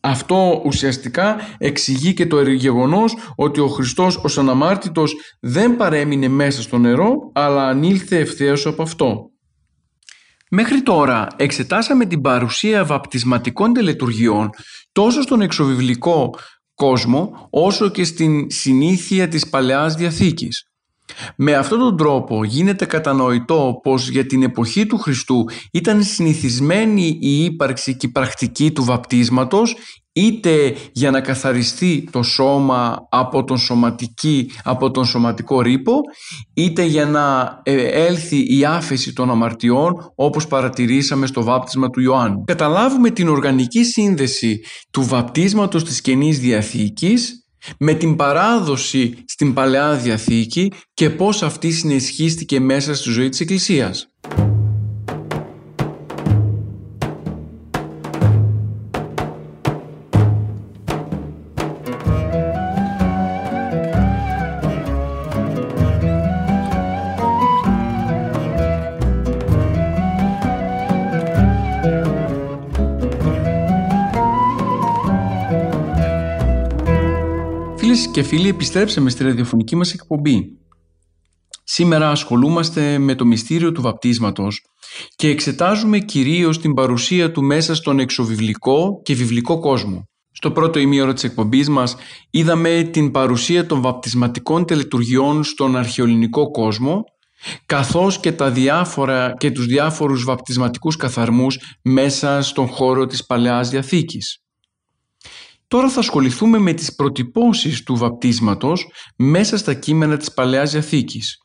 Αυτό ουσιαστικά εξηγεί και το γεγονός ότι ο Χριστός ως αναμάρτητος δεν παρέμεινε μέσα στο νερό αλλά ανήλθε ευθέως από αυτό. Μέχρι τώρα εξετάσαμε την παρουσία βαπτισματικών τελετουργιών τόσο στον εξωβιβλικό κόσμο όσο και στην συνήθεια της Παλαιάς Διαθήκης. Με αυτόν τον τρόπο γίνεται κατανοητό πως για την εποχή του Χριστού ήταν συνηθισμένη η ύπαρξη και η πρακτική του βαπτίσματος είτε για να καθαριστεί το σώμα από τον, σωματική, από τον σωματικό ρήπο είτε για να ε, έλθει η άφεση των αμαρτιών όπως παρατηρήσαμε στο βάπτισμα του Ιωάννου. Καταλάβουμε την οργανική σύνδεση του βαπτίσματος της Καινής Διαθήκης με την παράδοση στην Παλαιά Διαθήκη και πώς αυτή συνεσχίστηκε μέσα στη ζωή της Εκκλησίας. Και φίλοι επιστρέψαμε στη ραδιοφωνική μας εκπομπή. Σήμερα ασχολούμαστε με το μυστήριο του βαπτίσματος και εξετάζουμε κυρίως την παρουσία του μέσα στον εξωβιβλικό και βιβλικό κόσμο. Στο πρώτο ημίωρο της εκπομπής μας είδαμε την παρουσία των βαπτισματικών τελετουργιών στον αρχαιολινικό κόσμο καθώς και, τα διάφορα, και τους διάφορους βαπτισματικούς καθαρμούς μέσα στον χώρο της Παλαιάς Διαθήκης. Τώρα θα ασχοληθούμε με τις προτυπώσεις του βαπτίσματος μέσα στα κείμενα της Παλαιάς Διαθήκης.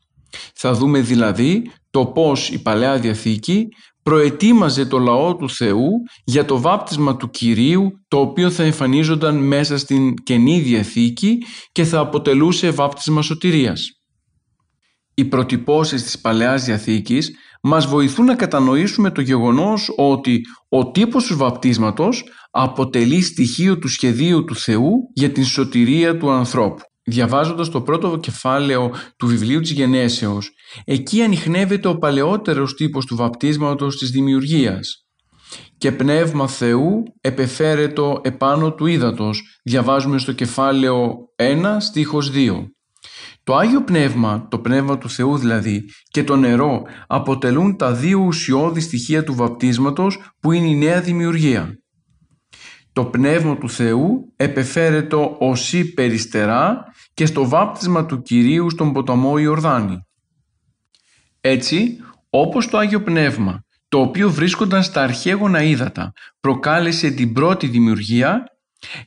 Θα δούμε δηλαδή το πώς η Παλαιά Διαθήκη προετοίμαζε το λαό του Θεού για το βάπτισμα του Κυρίου το οποίο θα εμφανίζονταν μέσα στην Καινή Διαθήκη και θα αποτελούσε βάπτισμα σωτηρίας. Οι προτυπώσεις της Παλαιάς Διαθήκης μας βοηθούν να κατανοήσουμε το γεγονός ότι ο τύπος του βαπτίσματος αποτελεί στοιχείο του σχεδίου του Θεού για την σωτηρία του ανθρώπου. Διαβάζοντας το πρώτο κεφάλαιο του βιβλίου της Γενέσεως, εκεί ανοιχνεύεται ο παλαιότερος τύπος του βαπτίσματος της δημιουργίας. «Και πνεύμα Θεού επεφέρετο επάνω του ύδατος», διαβάζουμε στο κεφάλαιο 1 στίχος 2. Το Άγιο Πνεύμα, το Πνεύμα του Θεού δηλαδή, και το νερό αποτελούν τα δύο ουσιώδη στοιχεία του βαπτίσματος που είναι η νέα δημιουργία. Το Πνεύμα του Θεού επεφέρετο οσί περιστερά και στο βάπτισμα του Κυρίου στον ποταμό Ιορδάνη. Έτσι, όπως το Άγιο Πνεύμα, το οποίο βρίσκονταν στα αρχαίγωνα ύδατα, προκάλεσε την πρώτη δημιουργία,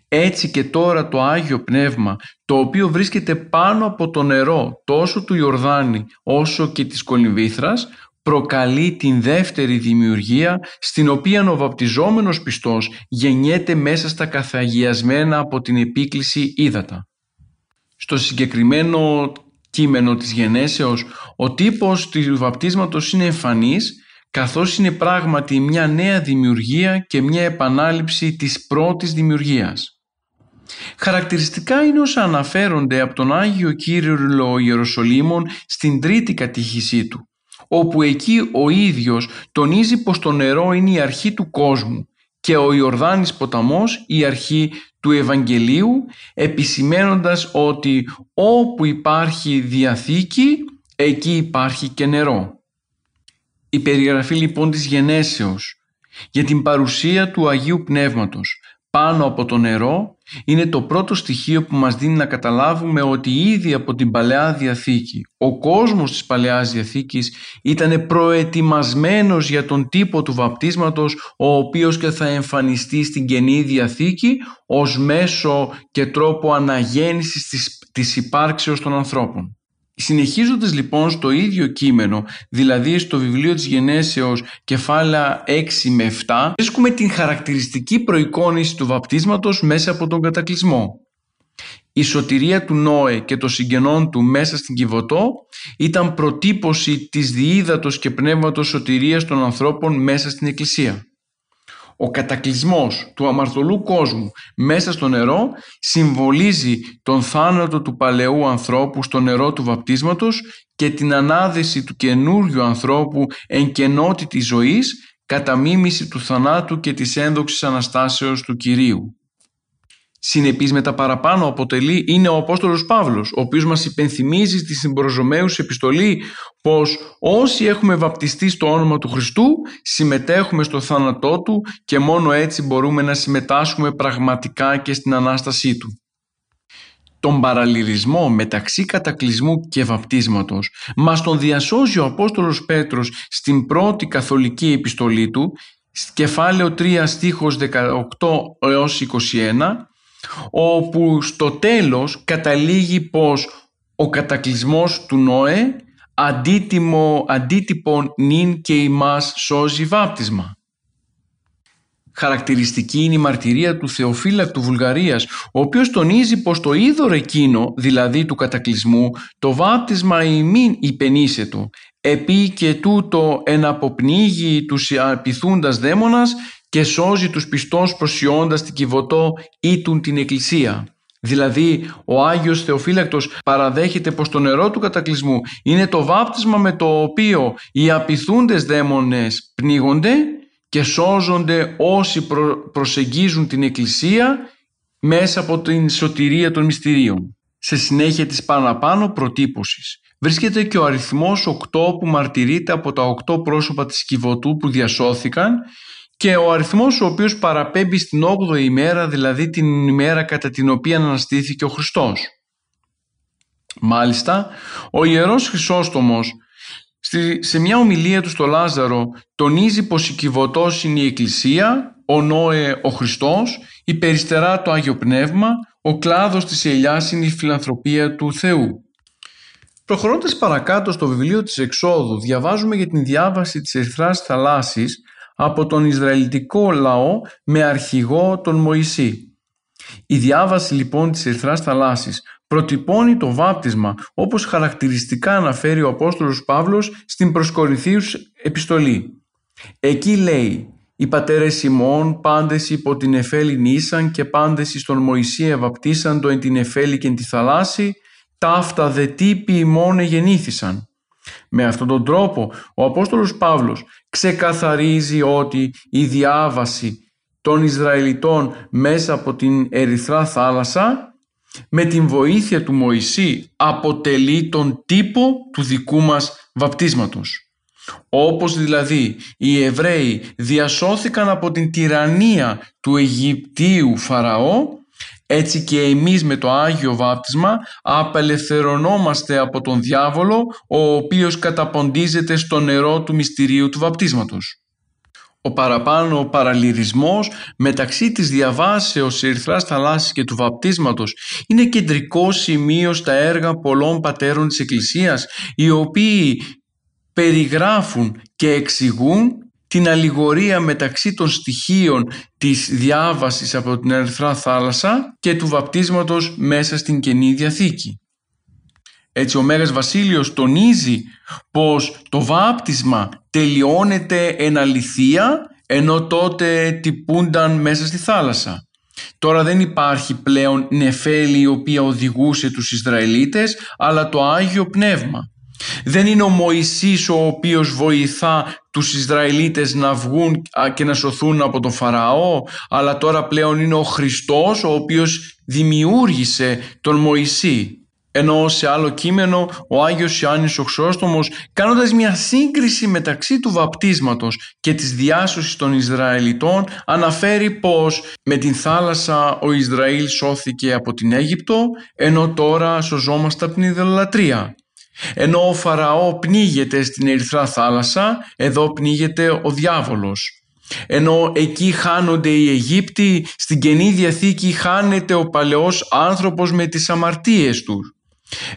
έτσι και τώρα το Άγιο Πνεύμα, το οποίο βρίσκεται πάνω από το νερό τόσο του Ιορδάνη όσο και της Κολυμβήθρας, προκαλεί την δεύτερη δημιουργία στην οποία ο βαπτιζόμενος πιστός γεννιέται μέσα στα καθαγιασμένα από την επίκληση ύδατα. Στο συγκεκριμένο κείμενο της γενέσεως ο τύπος του βαπτίσματος είναι εμφανής καθώς είναι πράγματι μια νέα δημιουργία και μια επανάληψη της πρώτης δημιουργίας. Χαρακτηριστικά είναι όσα αναφέρονται από τον Άγιο Κύριο Ιεροσολύμων στην τρίτη κατήχησή του όπου εκεί ο ίδιος τονίζει πως το νερό είναι η αρχή του κόσμου και ο Ιορδάνης ποταμός η αρχή του Ευαγγελίου επισημένοντας ότι όπου υπάρχει διαθήκη εκεί υπάρχει και νερό. Η περιγραφή λοιπόν της γενέσεως για την παρουσία του Αγίου Πνεύματος πάνω από το νερό είναι το πρώτο στοιχείο που μας δίνει να καταλάβουμε ότι ήδη από την Παλαιά Διαθήκη ο κόσμος της Παλαιάς Διαθήκης ήταν προετοιμασμένος για τον τύπο του βαπτίσματος ο οποίος και θα εμφανιστεί στην Καινή Διαθήκη ως μέσο και τρόπο αναγέννησης της, της υπάρξεως των ανθρώπων. Συνεχίζοντας λοιπόν στο ίδιο κείμενο, δηλαδή στο βιβλίο της Γενέσεως κεφάλαια 6 με 7, βρίσκουμε την χαρακτηριστική προεικόνηση του βαπτίσματος μέσα από τον κατακλυσμό. Η σωτηρία του Νόε και των συγγενών του μέσα στην Κιβωτό ήταν προτύπωση της διείδατος και πνεύματος σωτηρίας των ανθρώπων μέσα στην Εκκλησία. Ο κατακλυσμός του αμαρτωλού κόσμου μέσα στο νερό συμβολίζει τον θάνατο του παλαιού ανθρώπου στο νερό του βαπτίσματος και την ανάδεση του καινούριου ανθρώπου εν κενότητης ζωής κατά μίμηση του θανάτου και της ένδοξης Αναστάσεως του Κυρίου συνεπής με τα παραπάνω αποτελεί είναι ο Απόστολος Παύλος, ο οποίος μας υπενθυμίζει στη συμπροζωμαίους επιστολή πως όσοι έχουμε βαπτιστεί στο όνομα του Χριστού συμμετέχουμε στο θάνατό Του και μόνο έτσι μπορούμε να συμμετάσχουμε πραγματικά και στην Ανάστασή Του. Τον παραλληλισμό μεταξύ κατακλυσμού και βαπτίσματος μας τον διασώζει ο Απόστολος Πέτρος στην πρώτη καθολική επιστολή του κεφάλαιο 3 στίχος 18 έως 21 όπου στο τέλος καταλήγει πως ο κατακλυσμός του Νόε αντίτιμο, αντίτυπον νυν και ημάς σώζει βάπτισμα. Χαρακτηριστική είναι η μαρτυρία του Θεοφύλακτου Βουλγαρίας, ο οποίος τονίζει πως το είδωρ εκείνο, δηλαδή του κατακλυσμού, το βάπτισμα ημίν υπενήσετο, επί και τούτο εναποπνίγει τους απειθούντας δαίμονας και σώζει τους πιστός προσιώντας την Κιβωτό ήτουν την Εκκλησία. Δηλαδή ο Άγιος Θεοφύλακτος παραδέχεται πως το νερό του κατακλυσμού είναι το βάπτισμα με το οποίο οι απειθούντες δαίμονες πνίγονται και σώζονται όσοι προσεγγίζουν την Εκκλησία μέσα από την σωτηρία των μυστηρίων. Σε συνέχεια της παραπάνω προτύπωσης βρίσκεται και ο αριθμός 8 που μαρτυρείται από τα 8 πρόσωπα της Κιβωτού που διασώθηκαν και ο αριθμός ο οποίος παραπέμπει στην 8η ημέρα, δηλαδή την ημέρα κατά την οποία αναστήθηκε ο Χριστός. Μάλιστα, ο Ιερός Χρυσόστομος σε μια ομιλία του στο Λάζαρο τονίζει πως η Κιβωτός είναι η Εκκλησία, ο Νόε ο Χριστός, η Περιστερά το Άγιο Πνεύμα, ο κλάδος της ελιάς είναι η φιλανθρωπία του Θεού. Προχωρώντας παρακάτω στο βιβλίο της Εξόδου διαβάζουμε για την διάβαση της Ερυθράς Θαλάσσης από τον Ισραηλιτικό λαό με αρχηγό τον Μωυσή. Η διάβαση λοιπόν της Ερυθράς Θαλάσσης προτυπώνει το βάπτισμα όπως χαρακτηριστικά αναφέρει ο Απόστολος Παύλος στην προσκορυθίους επιστολή. Εκεί λέει «Οι πατέρες Σιμών πάντες υπό την Εφέλη νήσαν και πάντες εις τον Μωυσή ευαπτίσαντο εν την Εφέλη και εν τη θαλάσση, ταύτα δε τύποι ημών γεννήθησαν». Με αυτόν τον τρόπο ο Απόστολος Παύλος ξεκαθαρίζει ότι η διάβαση των Ισραηλιτών μέσα από την Ερυθρά θάλασσα με την βοήθεια του Μωυσή αποτελεί τον τύπο του δικού μας βαπτίσματος. Όπως δηλαδή οι Εβραίοι διασώθηκαν από την τυραννία του Αιγυπτίου Φαραώ, έτσι και εμείς με το Άγιο Βάπτισμα απελευθερωνόμαστε από τον διάβολο ο οποίος καταποντίζεται στο νερό του μυστηρίου του βαπτίσματος. Ο παραπάνω παραλυρισμός μεταξύ της διαβάσεως ερυθράς θαλάσσης και του βαπτίσματος είναι κεντρικό σημείο στα έργα πολλών πατέρων της Εκκλησίας οι οποίοι περιγράφουν και εξηγούν την αλληγορία μεταξύ των στοιχείων της διάβασης από την Ερυθρά θάλασσα και του βαπτίσματος μέσα στην Καινή Διαθήκη. Έτσι ο Μέγας Βασίλειος τονίζει πως το βάπτισμα τελειώνεται εν αληθεία ενώ τότε τυπούνταν μέσα στη θάλασσα. Τώρα δεν υπάρχει πλέον νεφέλη η οποία οδηγούσε τους Ισραηλίτες αλλά το Άγιο Πνεύμα. Δεν είναι ο Μωυσής ο οποίος βοηθά τους Ισραηλίτες να βγουν και να σωθούν από τον Φαραώ αλλά τώρα πλέον είναι ο Χριστός ο οποίος δημιούργησε τον Μωυσή ενώ σε άλλο κείμενο ο Άγιος Ιωάννης ο Χρυσόστομος κάνοντας μια σύγκριση μεταξύ του βαπτίσματος και της διάσωσης των Ισραηλιτών αναφέρει πως με την θάλασσα ο Ισραήλ σώθηκε από την Αίγυπτο ενώ τώρα σωζόμαστε από την ιδεολατρία. Ενώ ο Φαραώ πνίγεται στην Ερυθρά θάλασσα, εδώ πνίγεται ο διάβολος. Ενώ εκεί χάνονται οι Αιγύπτιοι, στην Καινή Διαθήκη χάνεται ο παλαιός άνθρωπος με τις αμαρτίες του.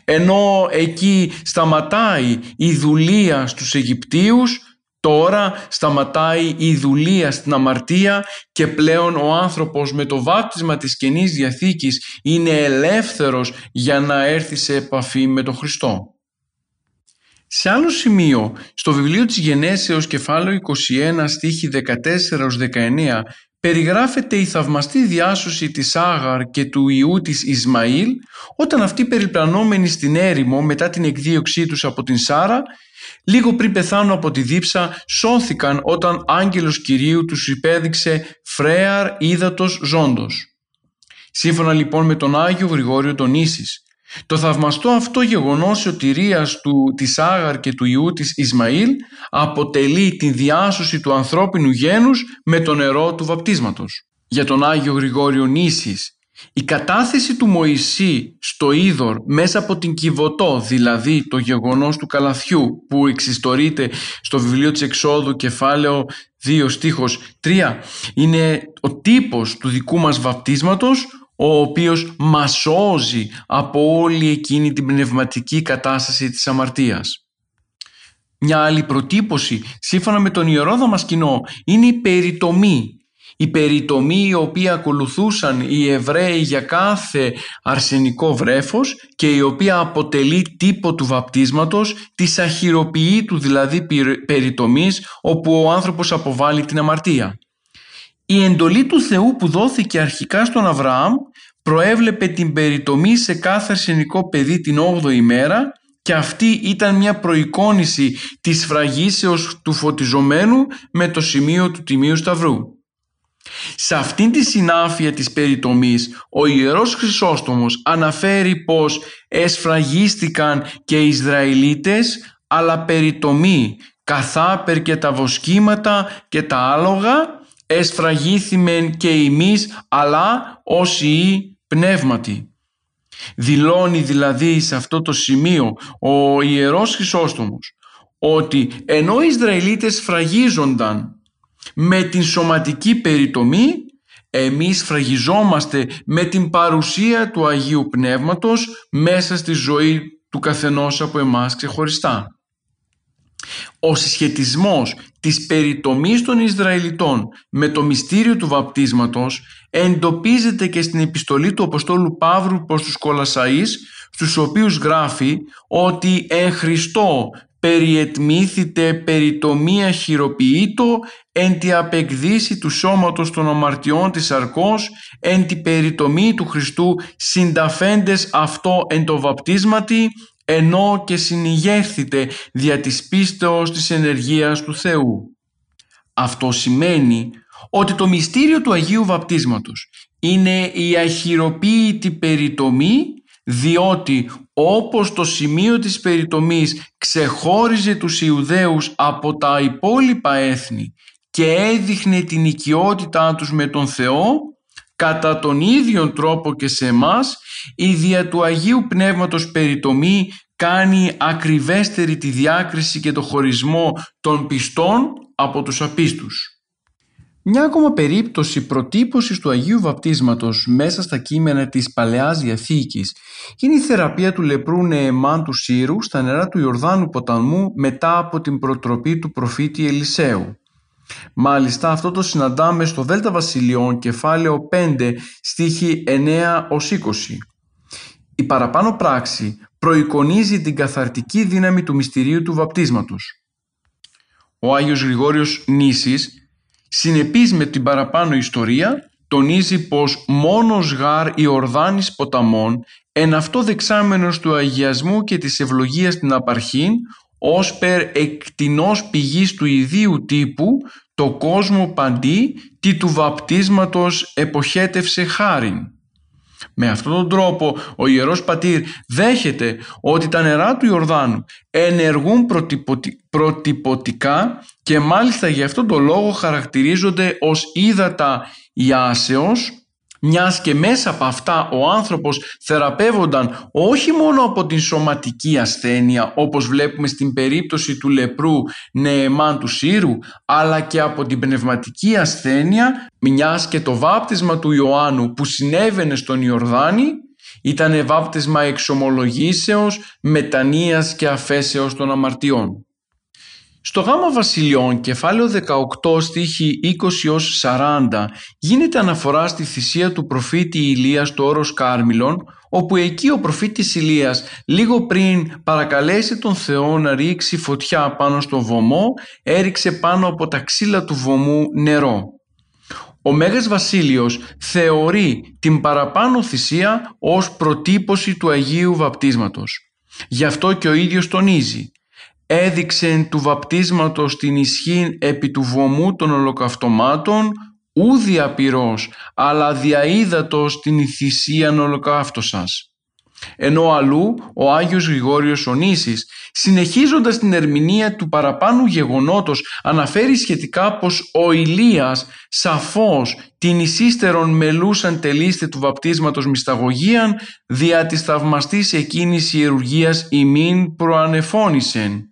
Ενώ εκεί σταματάει η δουλεία στους Αιγυπτίους, τώρα σταματάει η δουλεία στην αμαρτία και πλέον ο άνθρωπος με το βάπτισμα της Καινής Διαθήκης είναι ελεύθερος για να έρθει σε επαφή με τον Χριστό. Σε άλλο σημείο, στο βιβλίο της Γενέσεως κεφάλαιο 21 στίχη 14-19 περιγράφεται η θαυμαστή διάσωση της Άγαρ και του ιού της Ισμαήλ όταν αυτοί περιπλανόμενοι στην έρημο μετά την εκδίωξή τους από την Σάρα λίγο πριν πεθάνουν από τη δίψα σώθηκαν όταν άγγελος Κυρίου τους υπέδειξε φρέαρ ύδατος ζώντος. Σύμφωνα λοιπόν με τον Άγιο Γρηγόριο τον Ίσης το θαυμαστό αυτό γεγονός σωτηρίας του, της Άγαρ και του Ιού της Ισμαήλ αποτελεί την διάσωση του ανθρώπινου γένους με το νερό του βαπτίσματος. Για τον Άγιο Γρηγόριο Νήσης, η κατάθεση του Μωυσή στο Ίδωρ μέσα από την Κιβωτό, δηλαδή το γεγονός του καλαθιού που εξιστορείται στο βιβλίο της Εξόδου κεφάλαιο 2 στίχος 3, είναι ο τύπος του δικού μας βαπτίσματος ο οποίος μας σώζει από όλη εκείνη την πνευματική κατάσταση της αμαρτίας. Μια άλλη προτύπωση, σύμφωνα με τον Ιερό Δαμασκηνό, είναι η περιτομή. Η περιτομή η οποία ακολουθούσαν οι Εβραίοι για κάθε αρσενικό βρέφος και η οποία αποτελεί τύπο του βαπτίσματος της αχυροποιήτου δηλαδή περιτομής όπου ο άνθρωπος αποβάλλει την αμαρτία. Η εντολή του Θεού που δόθηκε αρχικά στον Αβραάμ προέβλεπε την περιτομή σε κάθε αρσενικό παιδί την 8η ημέρα και αυτή ήταν μια προεικόνηση της φραγίσεως του φωτιζομένου με το σημείο του Τιμίου Σταυρού. Σε αυτήν τη συνάφεια της περιτομής ο Ιερός Χρυσόστομος αναφέρει πως εσφραγίστηκαν και οι Ισραηλίτες αλλά περιτομή καθάπερ και τα βοσκήματα και τα άλογα εσφραγήθημεν και εμείς αλλά όσοι οι πνεύματι. Δηλώνει δηλαδή σε αυτό το σημείο ο Ιερός Χρυσόστομος ότι ενώ οι Ισραηλίτες φραγίζονταν με την σωματική περιτομή, εμείς φραγιζόμαστε με την παρουσία του Αγίου Πνεύματος μέσα στη ζωή του καθενός από εμάς ξεχωριστά. Ο συσχετισμός της περιτομής των Ισραηλιτών με το μυστήριο του βαπτίσματος εντοπίζεται και στην επιστολή του Αποστόλου Παύρου προς τους Κολασαΐς στους οποίους γράφει ότι «Εν Χριστώ περιετμήθητε περιτομία χειροποιήτω εν τη απεκδίση του σώματος των αμαρτιών της αρκός εν τη περιτομή του Χριστού συνταφέντες αυτό εν το βαπτίσματι ενώ και συνηγέρθητε δια της πίστεως της ενεργείας του Θεού. Αυτό σημαίνει ότι το μυστήριο του Αγίου Βαπτίσματος είναι η αχυροποίητη περιτομή διότι όπως το σημείο της περιτομής ξεχώριζε τους Ιουδαίους από τα υπόλοιπα έθνη και έδειχνε την οικειότητά τους με τον Θεό, κατά τον ίδιο τρόπο και σε εμάς η δια του Αγίου Πνεύματος περιτομή κάνει ακριβέστερη τη διάκριση και το χωρισμό των πιστών από τους απίστους. Μια ακόμα περίπτωση προτύπωσης του Αγίου Βαπτίσματος μέσα στα κείμενα της Παλαιάς Διαθήκης είναι η θεραπεία του λεπρού Νεεμάν του Σύρου στα νερά του Ιορδάνου ποταμού μετά από την προτροπή του προφήτη Ελισέου. Μάλιστα αυτό το συναντάμε στο Δέλτα Βασιλειών κεφάλαιο 5 στίχη 9 ως 20. Η παραπάνω πράξη προεικονίζει την καθαρτική δύναμη του μυστηρίου του βαπτίσματος. Ο Άγιος Γρηγόριος Νήσης, συνεπής με την παραπάνω ιστορία, τονίζει πως μόνος γάρ η ορδάνης ποταμών εν αυτό δεξάμενος του αγιασμού και της ευλογίας στην απαρχήν ως περ εκτινός πηγής του ιδίου τύπου το κόσμο παντί τι του βαπτίσματος εποχέτευσε χάριν. Με αυτόν τον τρόπο ο Ιερός Πατήρ δέχεται ότι τα νερά του Ιορδάνου ενεργούν προτυπωτικά και μάλιστα γι' αυτόν τον λόγο χαρακτηρίζονται ως ύδατα ιάσεως μιας και μέσα από αυτά ο άνθρωπος θεραπεύονταν όχι μόνο από την σωματική ασθένεια όπως βλέπουμε στην περίπτωση του λεπρού Νεεμάν του Σύρου αλλά και από την πνευματική ασθένεια μιας και το βάπτισμα του Ιωάννου που συνέβαινε στον Ιορδάνη ήταν βάπτισμα εξομολογήσεως, μετανοίας και αφέσεως των αμαρτιών. Στο γάμα βασιλιών, κεφάλαιο 18, στίχη 20 40, γίνεται αναφορά στη θυσία του προφήτη Ηλίας στο όρος Κάρμιλον, όπου εκεί ο προφήτης Ηλίας λίγο πριν παρακαλέσει τον Θεό να ρίξει φωτιά πάνω στο βωμό, έριξε πάνω από τα ξύλα του βωμού νερό. Ο Μέγας Βασίλειος θεωρεί την παραπάνω θυσία ως προτύπωση του Αγίου Βαπτίσματος. Γι' αυτό και ο ίδιος τονίζει έδειξε του βαπτίσματος την ισχύ επί του βωμού των ολοκαυτωμάτων ου διαπυρός, αλλά διαείδατος την θυσίαν ολοκαύτωσας. Ενώ αλλού ο Άγιος Γρηγόριος Ονήσης, συνεχίζοντας την ερμηνεία του παραπάνου γεγονότος, αναφέρει σχετικά πως ο Ηλίας σαφώς την εισίστερον μελούσαν τελείστε του βαπτίσματος μυσταγωγίαν δια της θαυμαστής εκείνης ιερουργίας ημίν προανεφώνησεν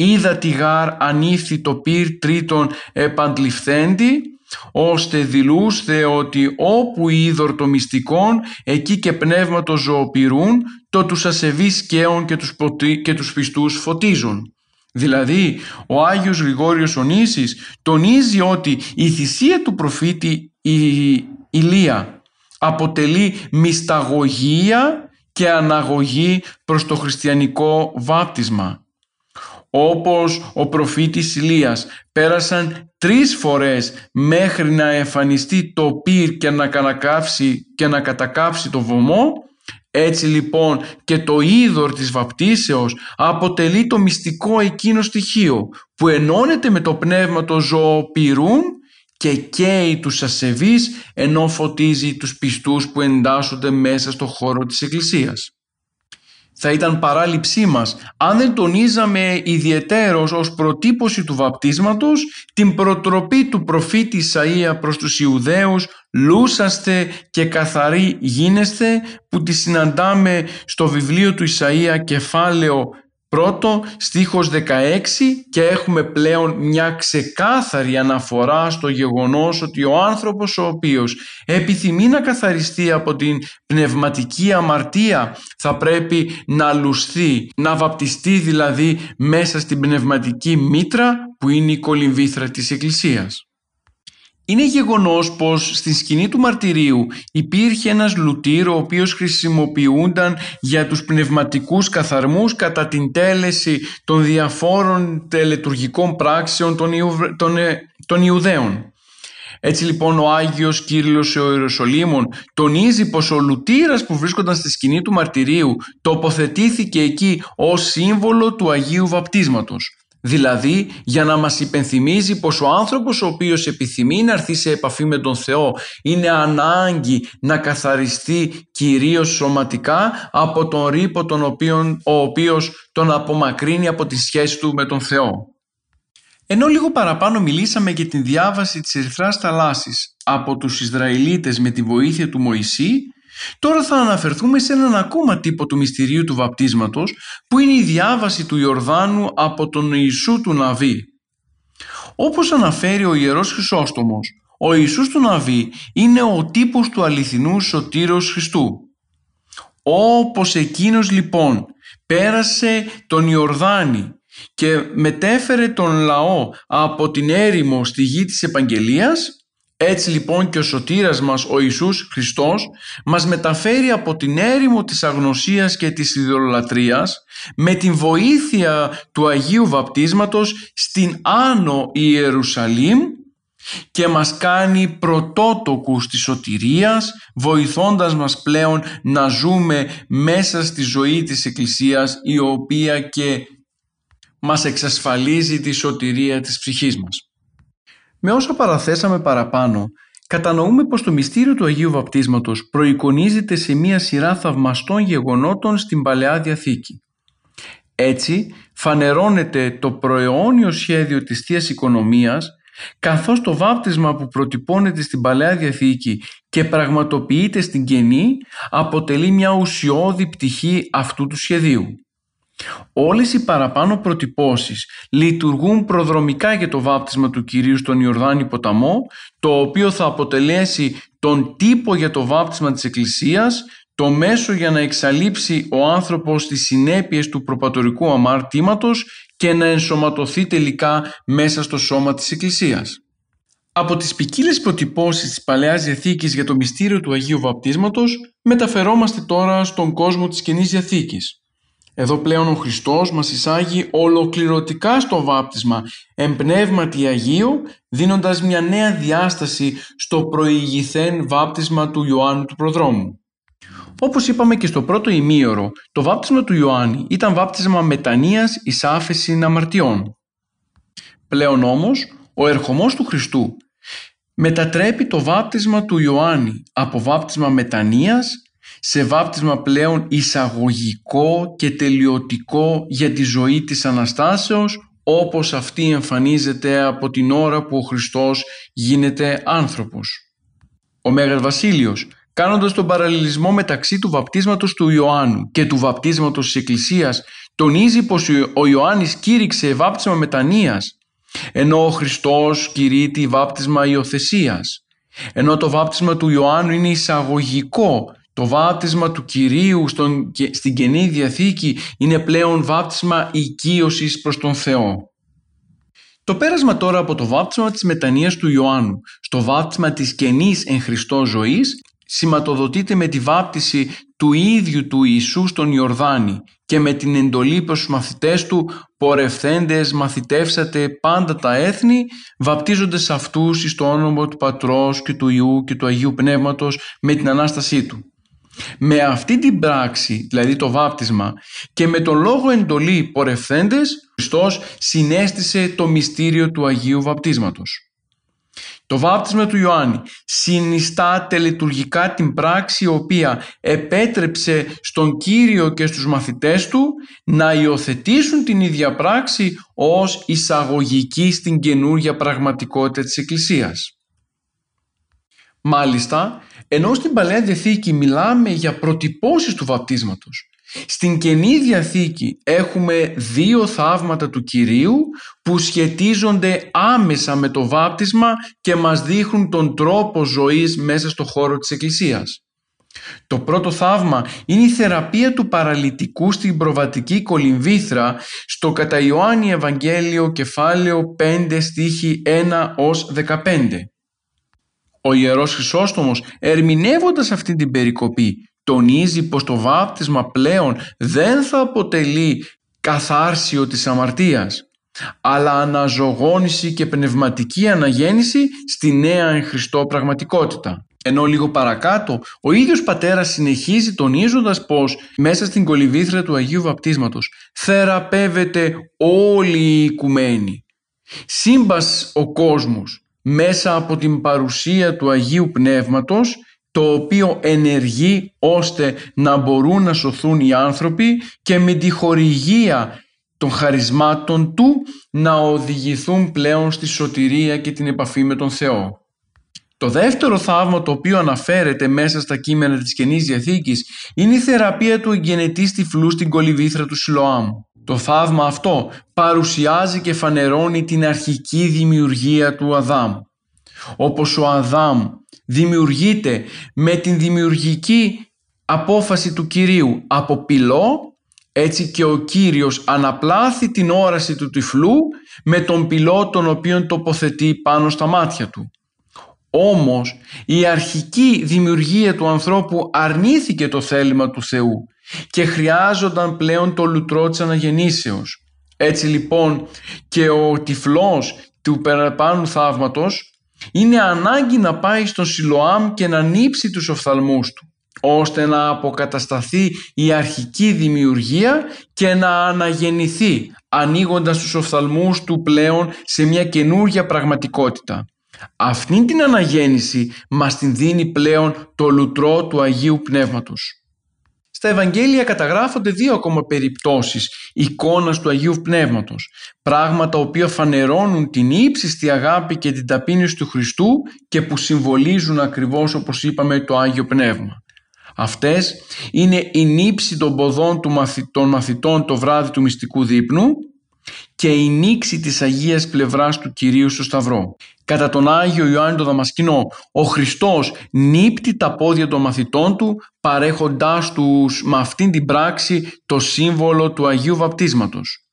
είδα τη γάρ ανήφθη το πυρ τρίτον επαντληφθέντη, ώστε δηλούσθε ότι όπου είδωρ το μυστικόν, εκεί και πνεύματο ζωοπυρούν, το τους ασεβείς καίων και τους, και τους πιστούς φωτίζουν. Δηλαδή, ο Άγιος Γρηγόριος Ονήσης τονίζει ότι η θυσία του προφήτη η Ηλία αποτελεί μυσταγωγία και αναγωγή προς το χριστιανικό βάπτισμα όπως ο προφήτης Ηλίας πέρασαν τρεις φορές μέχρι να εμφανιστεί το πυρ και να, και να κατακάψει το βωμό. Έτσι λοιπόν και το είδωρ της βαπτίσεως αποτελεί το μυστικό εκείνο στοιχείο που ενώνεται με το πνεύμα το ζωοπυρούν και καίει τους ασεβείς ενώ φωτίζει τους πιστούς που εντάσσονται μέσα στο χώρο της Εκκλησίας θα ήταν παράληψή μας αν δεν τονίζαμε ιδιαιτέρως ως προτύπωση του βαπτίσματος την προτροπή του προφήτη Ισαΐα προς τους Ιουδαίους «Λούσαστε και καθαροί γίνεστε» που τη συναντάμε στο βιβλίο του Ισαΐα κεφάλαιο Πρώτο στίχος 16 και έχουμε πλέον μια ξεκάθαρη αναφορά στο γεγονός ότι ο άνθρωπος ο οποίος επιθυμεί να καθαριστεί από την πνευματική αμαρτία θα πρέπει να λουστεί, να βαπτιστεί δηλαδή μέσα στην πνευματική μήτρα που είναι η κολυμβήθρα της Εκκλησίας. Είναι γεγονός πως στη σκηνή του μαρτυρίου υπήρχε ένας λουτήρ ο οποίος χρησιμοποιούνταν για τους πνευματικούς καθαρμούς κατά την τέλεση των διαφόρων τελετουργικών πράξεων των, των, ε, των Ιουδαίων. Έτσι λοιπόν ο Άγιος Κύριλλος ο Ιεροσολύμων τονίζει πως ο λουτήρας που βρίσκονταν στη σκηνή του μαρτυρίου τοποθετήθηκε εκεί ως σύμβολο του Αγίου Βαπτίσματος. Δηλαδή για να μας υπενθυμίζει πως ο άνθρωπος ο οποίος επιθυμεί να έρθει σε επαφή με τον Θεό είναι ανάγκη να καθαριστεί κυρίως σωματικά από τον ρήπο τον οποίο, ο οποίος τον απομακρύνει από τη σχέση του με τον Θεό. Ενώ λίγο παραπάνω μιλήσαμε για την διάβαση της Ερυθράς Θαλάσσης από τους Ισραηλίτες με τη βοήθεια του Μωυσή Τώρα θα αναφερθούμε σε έναν ακόμα τύπο του μυστηρίου του βαπτίσματος που είναι η διάβαση του Ιορδάνου από τον Ιησού του Ναβί. Όπως αναφέρει ο Ιερός Χρυσόστομος, ο Ιησούς του Ναβί είναι ο τύπος του αληθινού σωτήρος Χριστού. Όπως εκείνος λοιπόν πέρασε τον Ιορδάνη και μετέφερε τον λαό από την έρημο στη γη της Επαγγελίας, έτσι λοιπόν και ο σωτήρας μας ο Ιησούς Χριστός μας μεταφέρει από την έρημο της αγνωσίας και της ιδεολατρίας με την βοήθεια του Αγίου Βαπτίσματος στην Άνω Ιερουσαλήμ και μας κάνει πρωτότοκους της σωτηρίας βοηθώντας μας πλέον να ζούμε μέσα στη ζωή της Εκκλησίας η οποία και μας εξασφαλίζει τη σωτηρία της ψυχής μας. Με όσα παραθέσαμε παραπάνω, κατανοούμε πως το μυστήριο του Αγίου Βαπτίσματος προεικονίζεται σε μία σειρά θαυμαστών γεγονότων στην Παλαιά Διαθήκη. Έτσι, φανερώνεται το προαιώνιο σχέδιο της Θείας Οικονομίας, καθώς το βάπτισμα που προτυπώνεται στην Παλαιά Διαθήκη και πραγματοποιείται στην Καινή, αποτελεί μια ουσιώδη πτυχή αυτού του σχεδίου. Όλες οι παραπάνω προτυπώσεις λειτουργούν προδρομικά για το βάπτισμα του Κυρίου στον Ιορδάνη ποταμό, το οποίο θα αποτελέσει τον τύπο για το βάπτισμα της Εκκλησίας, το μέσο για να εξαλείψει ο άνθρωπος τις συνέπειες του προπατορικού αμάρτηματος και να ενσωματωθεί τελικά μέσα στο σώμα της Εκκλησίας. Από τις ποικίλες προτυπώσεις της Παλαιάς Διαθήκης για το μυστήριο του Αγίου Βαπτίσματος μεταφερόμαστε τώρα στον κόσμο της Καινής Διαθήκης. Εδώ πλέον ο Χριστός μας εισάγει ολοκληρωτικά στο βάπτισμα εμπνεύματι Αγίου δίνοντας μια νέα διάσταση στο προηγηθέν βάπτισμα του Ιωάννου του Προδρόμου. Όπως είπαμε και στο πρώτο ημίωρο, το βάπτισμα του Ιωάννη ήταν βάπτισμα μετανοίας εις άφεση αμαρτιών. Πλέον όμως, ο ερχομός του Χριστού μετατρέπει το βάπτισμα του Ιωάννη από βάπτισμα μετανοίας σε βάπτισμα πλέον εισαγωγικό και τελειωτικό για τη ζωή της Αναστάσεως όπως αυτή εμφανίζεται από την ώρα που ο Χριστός γίνεται άνθρωπος. Ο Μέγας Βασίλειος κάνοντας τον παραλληλισμό μεταξύ του βαπτίσματος του Ιωάννου και του βαπτίσματος της Εκκλησίας τονίζει πως ο Ιωάννης κήρυξε βάπτισμα μετανοίας ενώ ο Χριστός κηρύττει βάπτισμα υιοθεσίας ενώ το βάπτισμα του Ιωάννου είναι εισαγωγικό το βάπτισμα του Κυρίου στον, στην Καινή Διαθήκη είναι πλέον βάπτισμα οικείωσης προς τον Θεό. Το πέρασμα τώρα από το βάπτισμα της μετανοίας του Ιωάννου στο βάπτισμα της καινής εν Χριστώ ζωής σηματοδοτείται με τη βάπτιση του ίδιου του Ιησού στον Ιορδάνη και με την εντολή προς τους μαθητές του «Πορευθέντες μαθητεύσατε πάντα τα έθνη, βαπτίζοντες αυτούς στο όνομα του Πατρός και του Ιού και του Αγίου Πνεύματος με την Ανάστασή Του». Με αυτή την πράξη, δηλαδή το βάπτισμα και με τον λόγο εντολή πορευθέντες, ο Χριστός συνέστησε το μυστήριο του Αγίου Βαπτίσματος. Το βάπτισμα του Ιωάννη συνιστά τελετουργικά την πράξη η οποία επέτρεψε στον Κύριο και στους μαθητές του να υιοθετήσουν την ίδια πράξη ως εισαγωγική στην καινούργια πραγματικότητα της Εκκλησίας. Μάλιστα, ενώ στην Παλαιά Διαθήκη μιλάμε για προτυπώσεις του βαπτίσματος, Στην Καινή Διαθήκη έχουμε δύο θαύματα του Κυρίου που σχετίζονται άμεσα με το βάπτισμα και μας δείχνουν τον τρόπο ζωής μέσα στο χώρο της Εκκλησίας. Το πρώτο θαύμα είναι η θεραπεία του παραλυτικού στην προβατική κολυμβήθρα στο κατά Ιωάννη Ευαγγέλιο κεφάλαιο 5 στίχη 1 ως 15. Ο Ιερός Χρυσόστομος ερμηνεύοντας αυτή την περικοπή τονίζει πως το βάπτισμα πλέον δεν θα αποτελεί καθάρσιο της αμαρτίας αλλά αναζωγόνηση και πνευματική αναγέννηση στη νέα εν Χριστώ πραγματικότητα. Ενώ λίγο παρακάτω ο ίδιος πατέρας συνεχίζει τονίζοντας πως μέσα στην κολυβήθρα του Αγίου Βαπτίσματος θεραπεύεται όλη η οικουμένη. Σύμπας ο κόσμος μέσα από την παρουσία του Αγίου Πνεύματος το οποίο ενεργεί ώστε να μπορούν να σωθούν οι άνθρωποι και με τη χορηγία των χαρισμάτων του να οδηγηθούν πλέον στη σωτηρία και την επαφή με τον Θεό. Το δεύτερο θαύμα το οποίο αναφέρεται μέσα στα κείμενα της Καινής Διαθήκης είναι η θεραπεία του εγγενετής τυφλού στην κολυβήθρα του Σιλοάμ. Το θαύμα αυτό παρουσιάζει και φανερώνει την αρχική δημιουργία του Αδάμ. Όπως ο Αδάμ δημιουργείται με την δημιουργική απόφαση του Κυρίου από πυλό, έτσι και ο Κύριος αναπλάθει την όραση του τυφλού με τον πυλό τον οποίον τοποθετεί πάνω στα μάτια του. Όμως η αρχική δημιουργία του ανθρώπου αρνήθηκε το θέλημα του Θεού και χρειάζονταν πλέον το λουτρό της αναγεννήσεως. Έτσι λοιπόν και ο τυφλός του παραπάνω θαύματος είναι ανάγκη να πάει στον Σιλοάμ και να ανοίξει τους οφθαλμούς του ώστε να αποκατασταθεί η αρχική δημιουργία και να αναγεννηθεί ανοίγοντας τους οφθαλμούς του πλέον σε μια καινούργια πραγματικότητα. Αυτή την αναγέννηση μας την δίνει πλέον το λουτρό του Αγίου Πνεύματος. Στα Ευαγγέλια καταγράφονται δύο ακόμα περιπτώσεις εικόνας του Αγίου Πνεύματος, πράγματα τα οποία φανερώνουν την ύψιστη αγάπη και την ταπείνηση του Χριστού και που συμβολίζουν ακριβώς όπως είπαμε το Άγιο Πνεύμα. Αυτές είναι η νύψη των ποδών των μαθητών το βράδυ του μυστικού δείπνου και η νήξη της Αγίας πλευράς του Κυρίου στο Σταυρό. Κατά τον Άγιο Ιωάννη το Δαμασκηνό, ο Χριστός νύπτει τα πόδια των μαθητών του παρέχοντάς τους με αυτήν την πράξη το σύμβολο του Αγίου Βαπτίσματος.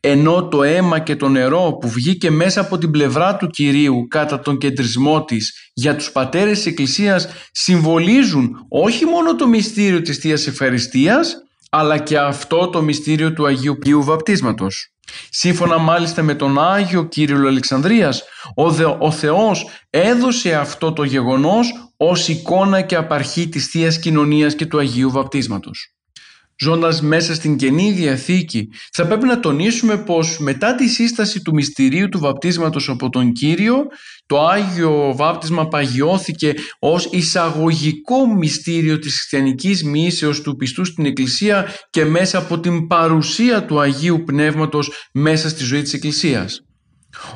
Ενώ το αίμα και το νερό που βγήκε μέσα από την πλευρά του Κυρίου κατά τον κεντρισμό της για τους πατέρες της Εκκλησίας συμβολίζουν όχι μόνο το μυστήριο της Θείας Ευχαριστίας αλλά και αυτό το μυστήριο του Αγίου Ποιού Βαπτίσματος. Σύμφωνα μάλιστα με τον Άγιο Κύριλλο Αλεξανδρίας, ο, ο Θεός έδωσε αυτό το γεγονός ως εικόνα και απαρχή της Θείας Κοινωνίας και του Αγίου Βαπτίσματος ζώντας μέσα στην Καινή Διαθήκη, θα πρέπει να τονίσουμε πως μετά τη σύσταση του μυστηρίου του βαπτίσματος από τον Κύριο, το Άγιο Βάπτισμα παγιώθηκε ως εισαγωγικό μυστήριο της χριστιανικής μίσεως του πιστού στην Εκκλησία και μέσα από την παρουσία του Αγίου Πνεύματος μέσα στη ζωή της Εκκλησίας.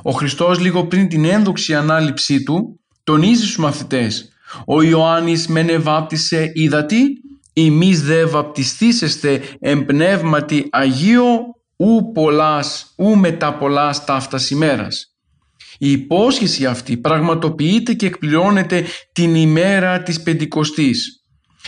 Ο Χριστός λίγο πριν την ένδοξη ανάληψή του τονίζει στους μαθητές «Ο Ιωάννης μεν ευάπτισε ύδατη, ημείς δε βαπτιστήσεστε εμπνεύματι Αγίο ου πολλάς, ου μετά πολλάς ταύτας ημέρας. Η υπόσχεση αυτή πραγματοποιείται και εκπληρώνεται την ημέρα της Πεντηκοστής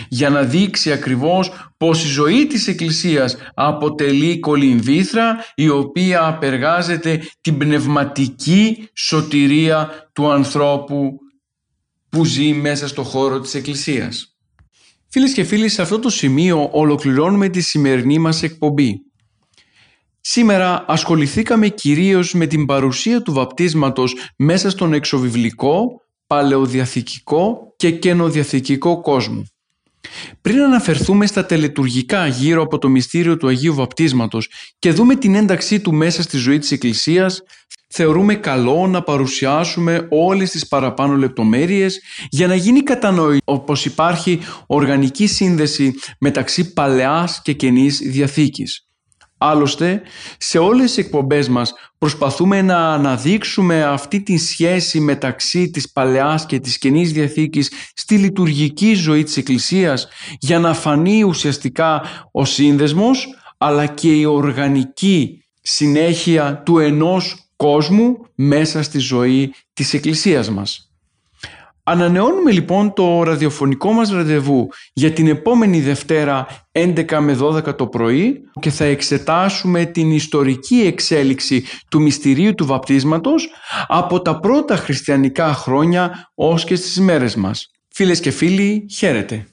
για να δείξει ακριβώς πως η ζωή της Εκκλησίας αποτελεί κολυμβήθρα η οποία απεργάζεται την πνευματική σωτηρία του ανθρώπου που ζει μέσα στο χώρο της Εκκλησίας. Φίλες και φίλοι, σε αυτό το σημείο ολοκληρώνουμε τη σημερινή μας εκπομπή. Σήμερα ασχοληθήκαμε κυρίως με την παρουσία του βαπτίσματος μέσα στον εξωβιβλικό, παλαιοδιαθηκικό και καινοδιαθηκικό κόσμο. Πριν αναφερθούμε στα τελετουργικά γύρω από το μυστήριο του Αγίου Βαπτίσματος και δούμε την ένταξή του μέσα στη ζωή της Εκκλησίας, θεωρούμε καλό να παρουσιάσουμε όλες τις παραπάνω λεπτομέρειες για να γίνει κατανοητό πως υπάρχει οργανική σύνδεση μεταξύ Παλαιάς και Καινής Διαθήκης. Άλλωστε, σε όλες τις εκπομπές μας προσπαθούμε να αναδείξουμε αυτή τη σχέση μεταξύ της Παλαιάς και της Καινής Διαθήκης στη λειτουργική ζωή της Εκκλησίας για να φανεί ουσιαστικά ο σύνδεσμος αλλά και η οργανική συνέχεια του ενός κόσμου μέσα στη ζωή της Εκκλησίας μας. Ανανεώνουμε λοιπόν το ραδιοφωνικό μας ραντεβού για την επόμενη Δευτέρα 11 με 12 το πρωί και θα εξετάσουμε την ιστορική εξέλιξη του μυστηρίου του βαπτίσματος από τα πρώτα χριστιανικά χρόνια ως και στις μέρες μας. Φίλες και φίλοι, χαίρετε.